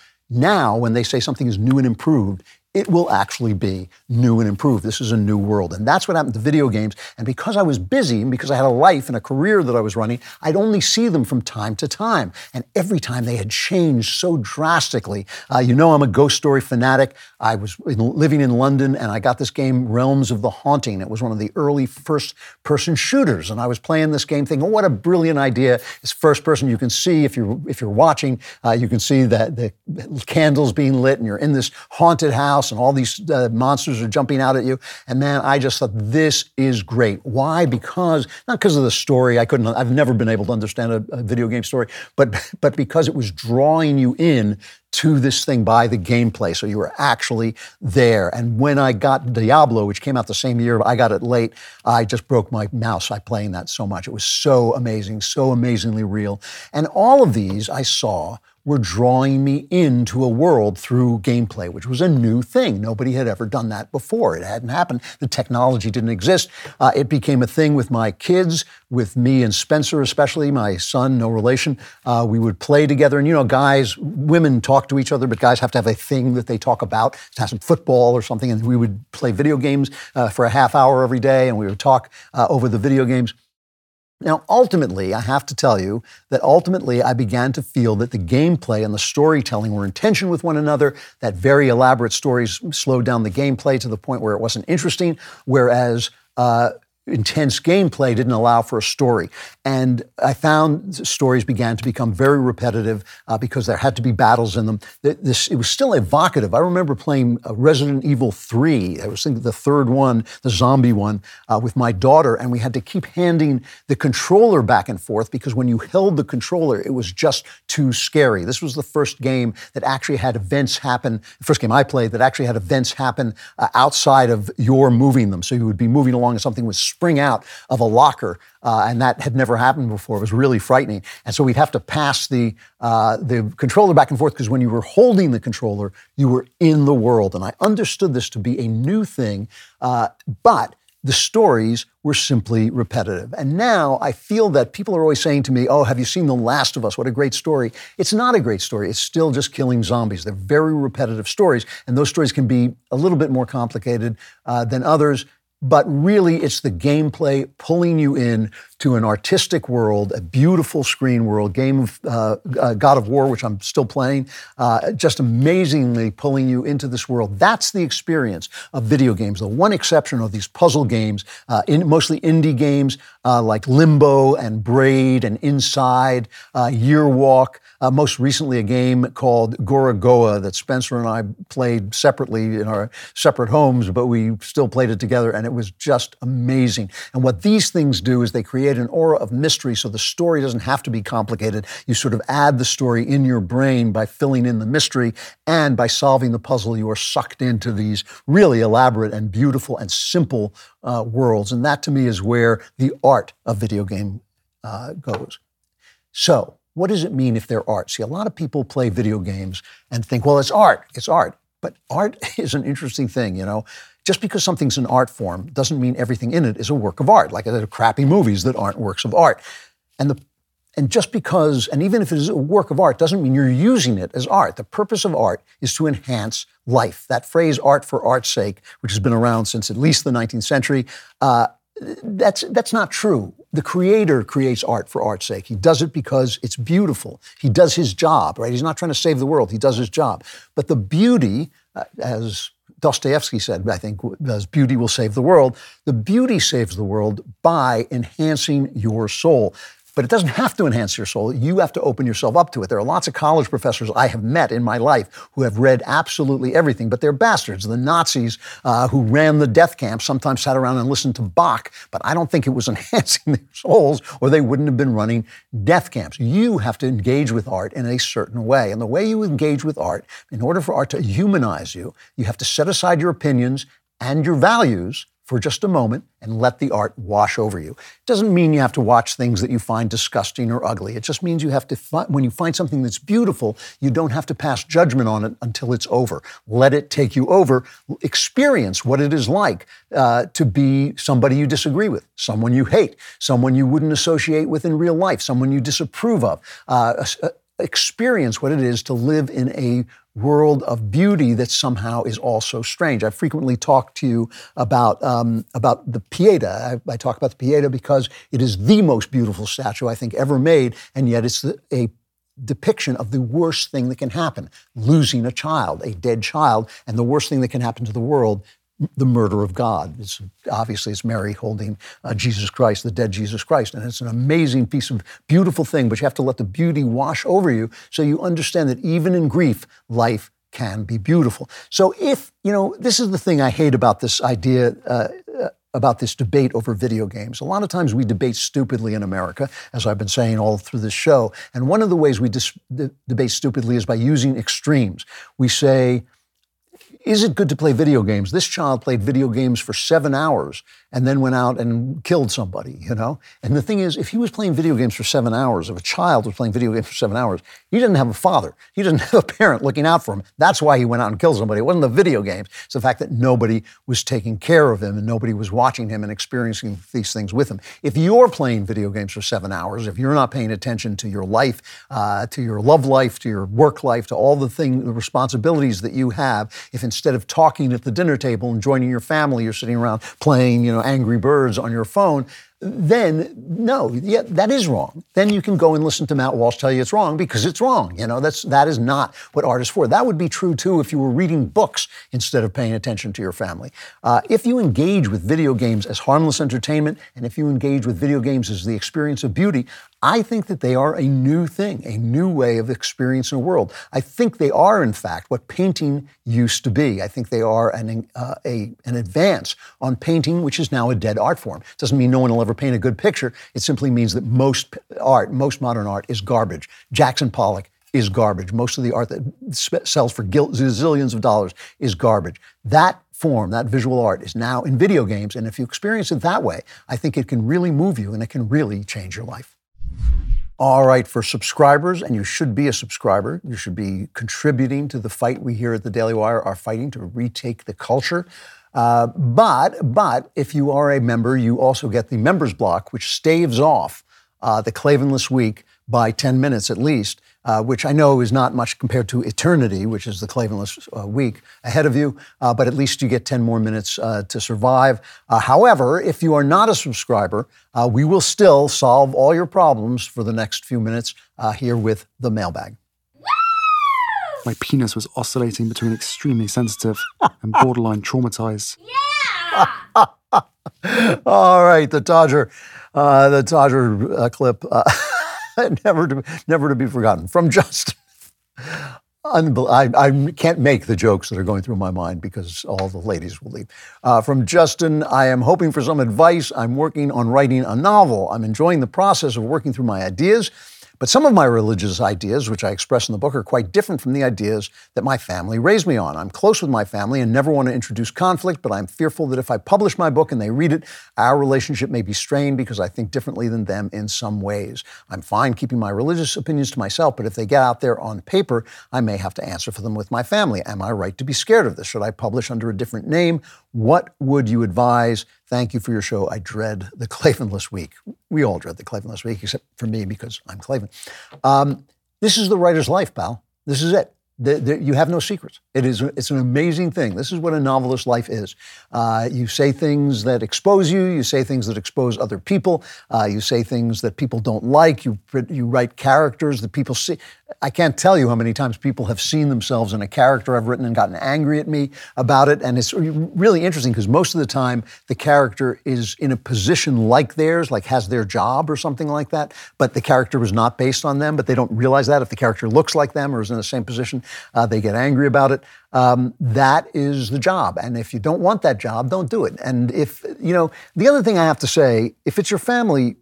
Speaker 1: now when they say something is new and improved, it will actually be new and improved. This is a new world. And that's what happened to video games. And because I was busy and because I had a life and a career that I was running, I'd only see them from time to time. And every time they had changed so drastically. Uh, you know, I'm a ghost story fanatic. I was in, living in London and I got this game, Realms of the Haunting. It was one of the early first person shooters. And I was playing this game thinking, oh, what a brilliant idea. It's first person. You can see if you're, if you're watching, uh, you can see that the candles being lit and you're in this haunted house house and all these uh, monsters are jumping out at you. And man, I just thought this is great. Why? Because not because of the story. I couldn't. I've never been able to understand a, a video game story, but but because it was drawing you in to this thing by the gameplay. So you were actually there. And when I got Diablo, which came out the same year, I got it late. I just broke my mouse by playing that so much. It was so amazing, so amazingly real. And all of these I saw were drawing me into a world through gameplay, which was a new thing. Nobody had ever done that before. It hadn't happened. The technology didn't exist. Uh, it became a thing with my kids, with me and Spencer, especially my son, no relation. Uh, we would play together. And, you know, guys, women talk to each other, but guys have to have a thing that they talk about. It has some football or something. And we would play video games uh, for a half hour every day, and we would talk uh, over the video games. Now, ultimately, I have to tell you that ultimately I began to feel that the gameplay and the storytelling were in tension with one another, that very elaborate stories slowed down the gameplay to the point where it wasn't interesting, whereas uh, intense gameplay didn't allow for a story. And I found stories began to become very repetitive uh, because there had to be battles in them. This, it was still evocative. I remember playing uh, Resident Evil 3. I was thinking the third one, the zombie one, uh, with my daughter. And we had to keep handing the controller back and forth because when you held the controller, it was just too scary. This was the first game that actually had events happen, the first game I played that actually had events happen uh, outside of your moving them. So you would be moving along and something was spring out of a locker, uh, and that had never happened before. It was really frightening. And so we'd have to pass the uh, the controller back and forth because when you were holding the controller, you were in the world. And I understood this to be a new thing, uh, but the stories were simply repetitive. And now I feel that people are always saying to me, Oh, have you seen The Last of Us? What a great story. It's not a great story. It's still just killing zombies. They're very repetitive stories. And those stories can be a little bit more complicated uh, than others but really it's the gameplay pulling you in to an artistic world, a beautiful screen world, game of uh, uh, God of War, which I'm still playing, uh, just amazingly pulling you into this world. That's the experience of video games. The one exception are these puzzle games, uh, in, mostly indie games, uh, like Limbo and Braid and Inside, uh, Year Walk. Uh, most recently, a game called Gorogoa that Spencer and I played separately in our separate homes, but we still played it together, and it was just amazing. And what these things do is they create an aura of mystery, so the story doesn't have to be complicated. You sort of add the story in your brain by filling in the mystery and by solving the puzzle. You are sucked into these really elaborate and beautiful and simple uh, worlds. And that to me is where the art of video game uh, goes. So, what does it mean if they're art? See, a lot of people play video games and think, well, it's art, it's art. But art [LAUGHS] is an interesting thing, you know. Just because something's an art form doesn't mean everything in it is a work of art. Like the crappy movies that aren't works of art. And the and just because, and even if it is a work of art, doesn't mean you're using it as art. The purpose of art is to enhance life. That phrase, art for art's sake, which has been around since at least the 19th century, uh, that's, that's not true. The creator creates art for art's sake. He does it because it's beautiful. He does his job, right? He's not trying to save the world. He does his job. But the beauty, uh, as Dostoevsky said, I think, beauty will save the world. The beauty saves the world by enhancing your soul. But it doesn't have to enhance your soul. You have to open yourself up to it. There are lots of college professors I have met in my life who have read absolutely everything, but they're bastards. The Nazis uh, who ran the death camp sometimes sat around and listened to Bach, but I don't think it was [LAUGHS] enhancing their souls, or they wouldn't have been running death camps. You have to engage with art in a certain way. And the way you engage with art, in order for art to humanize you, you have to set aside your opinions and your values for just a moment and let the art wash over you. It doesn't mean you have to watch things that you find disgusting or ugly. It just means you have to, fi- when you find something that's beautiful, you don't have to pass judgment on it until it's over. Let it take you over. Experience what it is like uh, to be somebody you disagree with, someone you hate, someone you wouldn't associate with in real life, someone you disapprove of. Uh, uh experience what it is to live in a world of beauty that somehow is also strange. I frequently talk to you about um, about the Pieta. I, I, talk about the Pieta because it is the most beautiful statue I think ever made, and yet it's the, a depiction of the worst thing that can happen losing a child, a dead child, and the worst thing that can happen to the world the murder of God. It's, obviously, it's Mary holding uh, Jesus Christ, the dead Jesus Christ. And it's an amazing piece of beautiful thing, but you have to let the beauty wash over you so you understand that even in grief, life can be beautiful. So, if, you know, this is the thing I hate about this idea. Uh, uh about this debate over video games. A lot of times we debate stupidly in America, as I've been saying all through this show. And one of the ways we dis- de- debate stupidly is by using extremes. We say, is it good to play video games? This child played video games for seven hours and then went out and killed somebody, you know? And the thing is, if he was playing video games for seven hours, if a child was playing video games for seven hours, he didn't have a father. He didn't [LAUGHS] have a parent looking out for him. That's why he went out and killed somebody. It wasn't the video games. It's the fact that nobody was taking care of him and nobody was watching him and experiencing these things with him. If you're playing video games for seven hours, if you're not paying attention to your life, uh, to your love life, to your work life, to all the things, the responsibilities that you have, if instead of talking at the dinner table and joining your family, you're sitting around playing, you know, know, Angry Birds on your phone then no, yeah, that is wrong. Then you can go and listen to Matt Walsh tell you it's wrong because it's wrong. You know, that's that is not what art is for. That would be true too if you were reading books instead of paying attention to your family. Uh, if you engage with video games as harmless entertainment, and if you engage with video games as the experience of beauty, I think that they are a new thing, a new way of experiencing the world. I think they are, in fact, what painting used to be. I think they are an uh, a, an advance on painting, which is now a dead art form. It doesn't mean no one will ever paint a good picture. It simply means that most art, most modern art, is garbage. Jackson Pollock is garbage. Most of the art that sells for zillions of dollars is garbage. That form, that visual art, is now in video games. And if you experience it that way, I think it can really move you and it can really change your life. All right, for subscribers, and you should be a subscriber, you should be contributing to the fight we here at the Daily Wire are fighting to retake the culture. Uh, but but if you are a member, you also get the members block, which staves off uh, the Klavanless week by 10 minutes at least, uh, which I know is not much compared to eternity, which is the Klavanless uh, week ahead of you. Uh, but at least you get 10 more minutes to survive. however, if you are not a subscriber, we will still solve all your problems for the next few minutes here with the mailbag.
Speaker 13: My penis was oscillating between extremely sensitive and [LAUGHS] borderline traumatized. Yeah!
Speaker 1: [LAUGHS] All right, the Dodger, uh, the Dodger uh, clip, uh, [LAUGHS] never to never to be forgotten from Justin. Unbel- I, I, can't make the jokes that are going through my mind because all the ladies will leave. Uh, from Justin, I am hoping for some advice. I'm working on writing a novel. I'm enjoying the process of working through my ideas but some of my religious ideas, which I express in the book, are quite different from the ideas that my family raised me on. I'm close with my family and never want to introduce conflict, but I'm fearful that if I publish my book and they read it, our relationship may be strained because I think differently than them in some ways. I'm fine keeping my religious opinions to myself, but if they get out there on paper, I may have to answer for them with my family. Am I right to be scared of this? Should I publish under a different name what would you advise? Thank you for your show. I dread the Klavanless week. We all dread the Klavanless week, except for me because I'm Klavan. Um, this is the writer's life, pal. This is it. The, the, you have no secrets. It is it's an amazing thing. This is what a novelist's life is. Uh, you say things that expose you. You say things that expose other people. Uh, you say things that people don't like. You you write characters that people see. I can't tell you how many times people have seen themselves in a character I've written and gotten angry at me about it. And it's really interesting because most of the time the character is in a position like theirs, like has their job or something like that, but the character was not based on them, but they don't realize that. If the character looks like them or is in the same position, uh, they get angry about it. Um, that is the job. And if you don't want that job, don't do it. And if, you know, the other thing I have to say, if it's your family,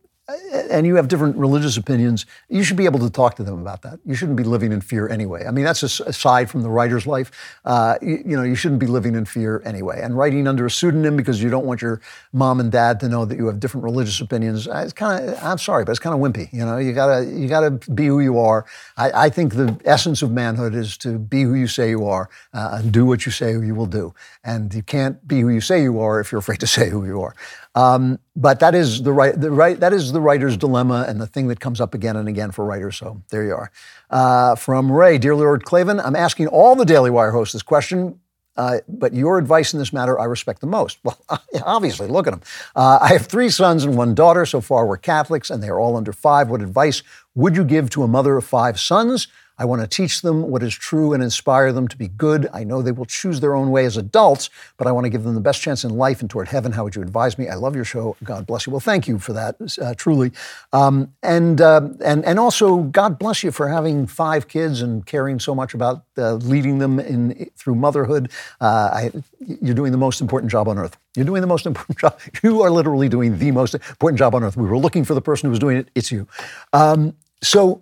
Speaker 1: and you have different religious opinions, you should be able to talk to them about that. You shouldn't be living in fear anyway. I mean, that's aside from the writer's life. Uh, you, you, know, you shouldn't be living in fear anyway. And writing under a pseudonym because you don't want your mom and dad to know that you have different religious opinions, uh, it's kind of, I'm sorry, but it's kind of wimpy. You know, you gotta, you gotta be who you are. I, I think the essence of manhood is to be who you say you are uh, and do what you say you will do. And you can't be who you say you are if you're afraid to [LAUGHS] say who you are. Um, but that is the right, the right, that is the writer's dilemma and the thing that comes up again and again for writers. So there you are. Uh, from Ray, dear Lord Klavan, I'm asking all the Daily Wire hosts this question. Uh, but your advice in this matter I respect the most. [LAUGHS] Well, [LAUGHS] obviously, look at them. Uh, I have three sons and one daughter. So far, we're Catholics, and they are all under five. What advice would you give to a mother of five sons? I want to teach them what is true and inspire them to be good. I know they will choose their own way as adults, but I want to give them the best chance in life and toward heaven. How would you advise me? I love your show. God bless you. Well, thank you for that, uh, truly. Um, and, uh, and, and also, God bless you for having five kids and caring so much about uh, leading them in, through motherhood. Uh, I, you're doing the most important job on earth. You're doing the most important [LAUGHS] job. You are literally doing the most important job on earth. We were looking for the person who was doing it. It's you. Um, so,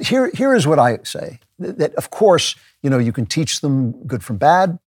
Speaker 1: here, here is what I say that, of course, you know, you can teach them good from bad.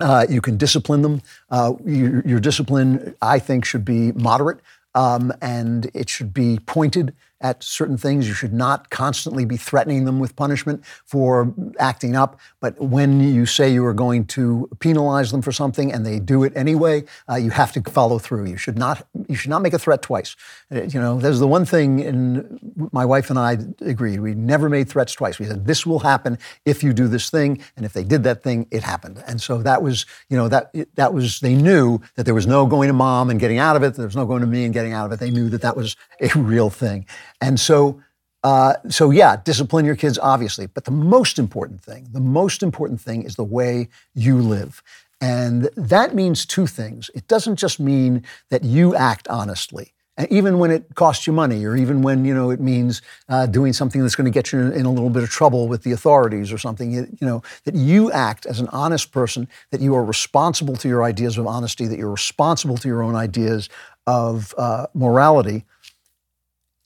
Speaker 1: Uh, you can discipline them. Uh, your, your, discipline, I think, should be moderate um, and it should be pointed at certain things. You should not constantly be threatening them with punishment for acting up. But when you say you are going to penalize them for something and they do it anyway, uh, you have to follow through. You should not you should not make a threat twice. Uh, you know, there's the one thing. In my wife and I agreed. We never made threats twice. We said this will happen if you do this thing, and if they did that thing, it happened. And so that was you know that that was they knew that there was no going to mom and getting out of it. There was no going to me and getting out of it. They knew that that was a real thing. And so, uh, so yeah, discipline your kids, obviously. But the most important thing, the most important thing is the way you live. And that means two things. It doesn't just mean that you act honestly. And even when it costs you money, or even when you know it means uh, doing something that's going to get you in, a little bit of trouble with the authorities or something, you, know that you act as an honest person, that you are responsible to your ideas of honesty, that you're responsible to your own ideas of uh, morality,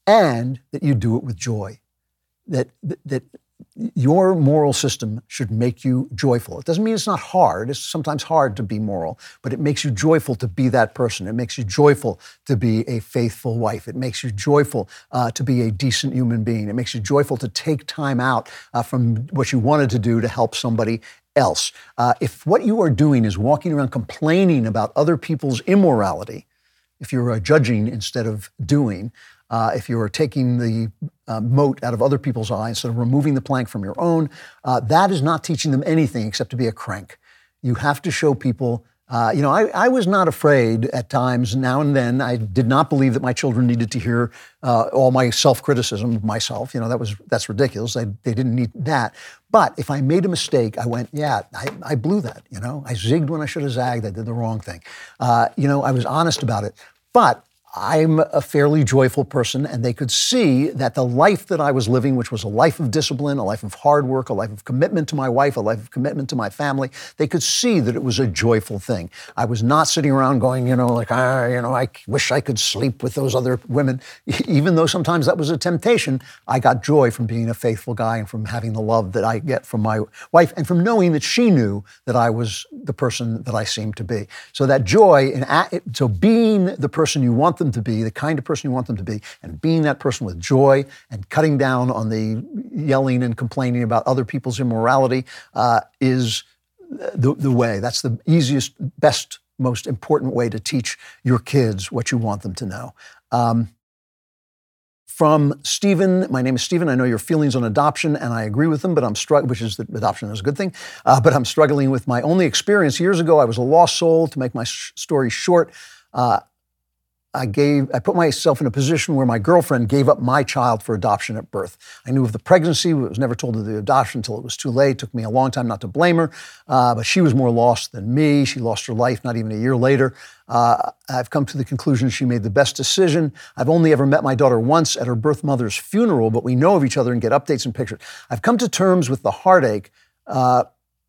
Speaker 1: and that you do it with joy. That, that your moral system should make you joyful. It doesn't mean it's not hard. It's sometimes hard to be moral, but it makes you joyful to be that person. It makes you joyful to be a faithful wife. It makes you joyful uh, to be a decent human being. It makes you joyful to take time out uh, from what you wanted to do to help somebody else. Uh, if what you are doing is walking around complaining about other people's immorality, if you're uh, judging instead of doing, uh, if you are taking the uh, mote out of other people's eye instead of removing the plank from your own, uh, that is not teaching them anything except to be a crank. You have to show people. Uh, you know, I, I, was not afraid at times. Now and then, I did not believe that my children needed to hear uh, all my self-criticism of myself. You know, that was that's ridiculous. They, they didn't need that. But if I made a mistake, I went, yeah, I, I blew that. You know, I zigged when I should have zagged. I did the wrong thing. Uh, you know, I was honest about it. But I'm a fairly joyful person, and they could see that the life that I was living, which was a life of discipline, a life of hard work, a life of commitment to my wife, a life of commitment to my family, they could see that it was a joyful thing. I was not sitting around going, you know, like, ah, you know, I wish I could sleep with those other women. [LAUGHS] Even though sometimes that was a temptation, I got joy from being a faithful guy and from having the love that I get from my wife and from knowing that she knew that I was the person that I seemed to be. So that joy, in so being the person you want them to be, the kind of person you want them to be, and being that person with joy and cutting down on the yelling and complaining about other people's immorality uh, is the, the way. That's the easiest, best, most important way to teach your kids what you want them to know. Um, from Stephen. My name is Stephen. I know your feelings on adoption, and I agree with them, but I'm struggling, which is that adoption is a good thing, uh, but I'm struggling with my only experience. Years ago, I was a lost soul. To make my sh- story short, uh, I gave, I put myself in a position where my girlfriend gave up my child for adoption at birth. I knew of the pregnancy, it was never told of the adoption until it was too late. It took me a long time not to blame her, uh, but she was more lost than me. She lost her life not even a year later. Uh, I've come to the conclusion she made the best decision. I've only ever met my daughter once at her birth mother's funeral, but we know of each other and get updates and pictures. I've come to terms with the heartache uh,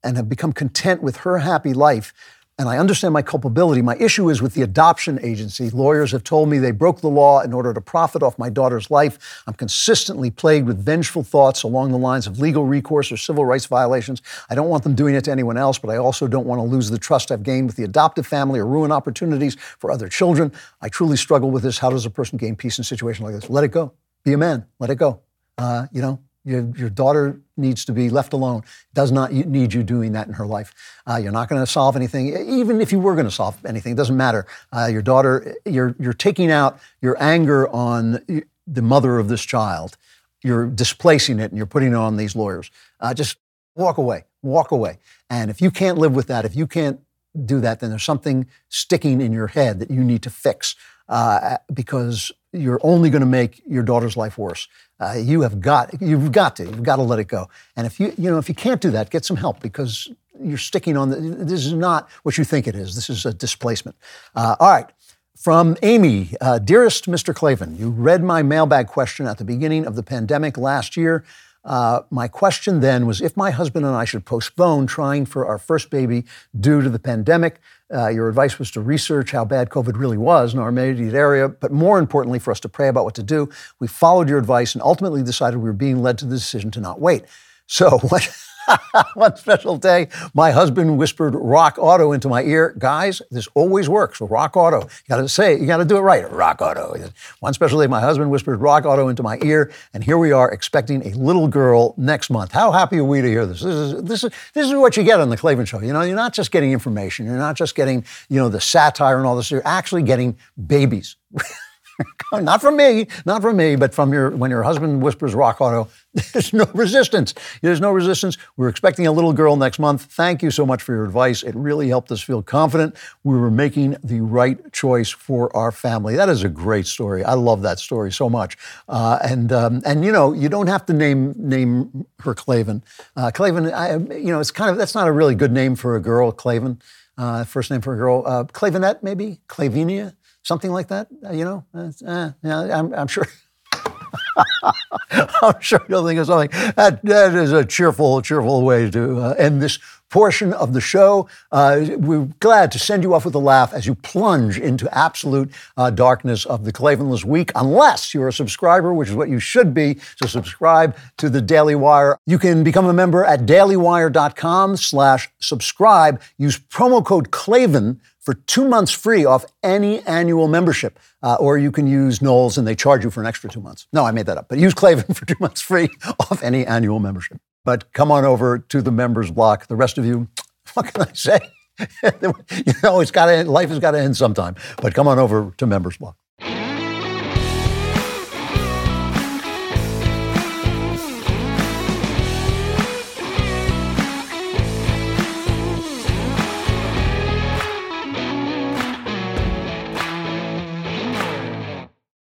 Speaker 1: and have become content with her happy life and I understand my culpability. My issue is with the adoption agency. Lawyers have told me they broke the law in order to profit off my daughter's life. I'm consistently plagued with vengeful thoughts along the lines of legal recourse or civil rights violations. I don't want them doing it to anyone else, but I also don't want to lose the trust I've gained with the adoptive family or ruin opportunities for other children. I truly struggle with this. How does a person gain peace in a situation like this? Let it go. Be a man. Let it go. Uh, you know, your, your daughter needs to be left alone. Does not need you doing that in her life. Uh, you're not going to solve anything. Even if you were going to solve anything, it doesn't matter. Uh, your daughter, you're, you're taking out your anger on the mother of this child. You're displacing it and you're putting it on these lawyers. Uh, just walk away, walk away. And if you can't live with that, if you can't do that, then there's something sticking in your head that you need to fix uh, because you're only going to make your daughter's life worse. Uh, you have got, you've got to, you've got to let it go. And if you, you know, if you can't do that, get some help because you're sticking on. The, this is not what you think it is. This is a displacement. Uh, all right. From Amy, uh, dearest Mr. Klavan, you read my mailbag question at the beginning of the pandemic last year. Uh, my question then was if my husband and I should postpone trying for our first baby due to the pandemic. Uh, your advice was to research how bad COVID really was in our immediate area, but more importantly, for us to pray about what to do. We followed your advice and ultimately decided we were being led to the decision to not wait. So, [LAUGHS] what, [LAUGHS] One special day, my husband whispered Rock Auto into my ear. Guys, this always works with Rock Auto. You got to say, you got to do it right. Rock Auto. One special day, my husband whispered Rock Auto into my ear, and here we are expecting a little girl next month. How happy are we to hear this? This is this is this is what you get on the Klavan Show. You know, you're not just getting information. You're not just getting you know the satire and all this. You're actually getting babies. [LAUGHS] [LAUGHS] not from me, not from me, but from your when your husband whispers Rock Auto, [LAUGHS] there's no resistance. There's no resistance. We're expecting a little girl next month. Thank you so much for your advice. It really helped us feel confident we were making the right choice for our family. That is a great story. I love that story so much. Uh, and um, and you know you don't have to name name her Klavan. Uh, Klavan, I, you know it's kind of that's not a really good name for a girl. Klavan, uh, first name for a girl. Uh, Klavanette maybe Klavania something like that. Uh, you know, uh, uh, yeah, I'm, I'm sure. [LAUGHS] I'm sure you'll think of something. That, that is a cheerful, cheerful way to uh, end this portion of the show. Uh, we're glad to send you off with a laugh as you plunge into absolute uh, darkness of the Klavanless week, unless you're a subscriber, which is what you should be. So subscribe to the Daily Wire. You can become a member at dailywire.com slash subscribe. Use promo code KLAVAN for two months free off any annual membership. Uh, or you can use Knowles and they charge you for an extra two months. No, I made that up, but use Klavan [LAUGHS] for two months free [LAUGHS] off any annual membership. But come on over to the members block. The rest of you, [LAUGHS] what can I say? you know, it's got to life has got to end sometime. But come on over to members block.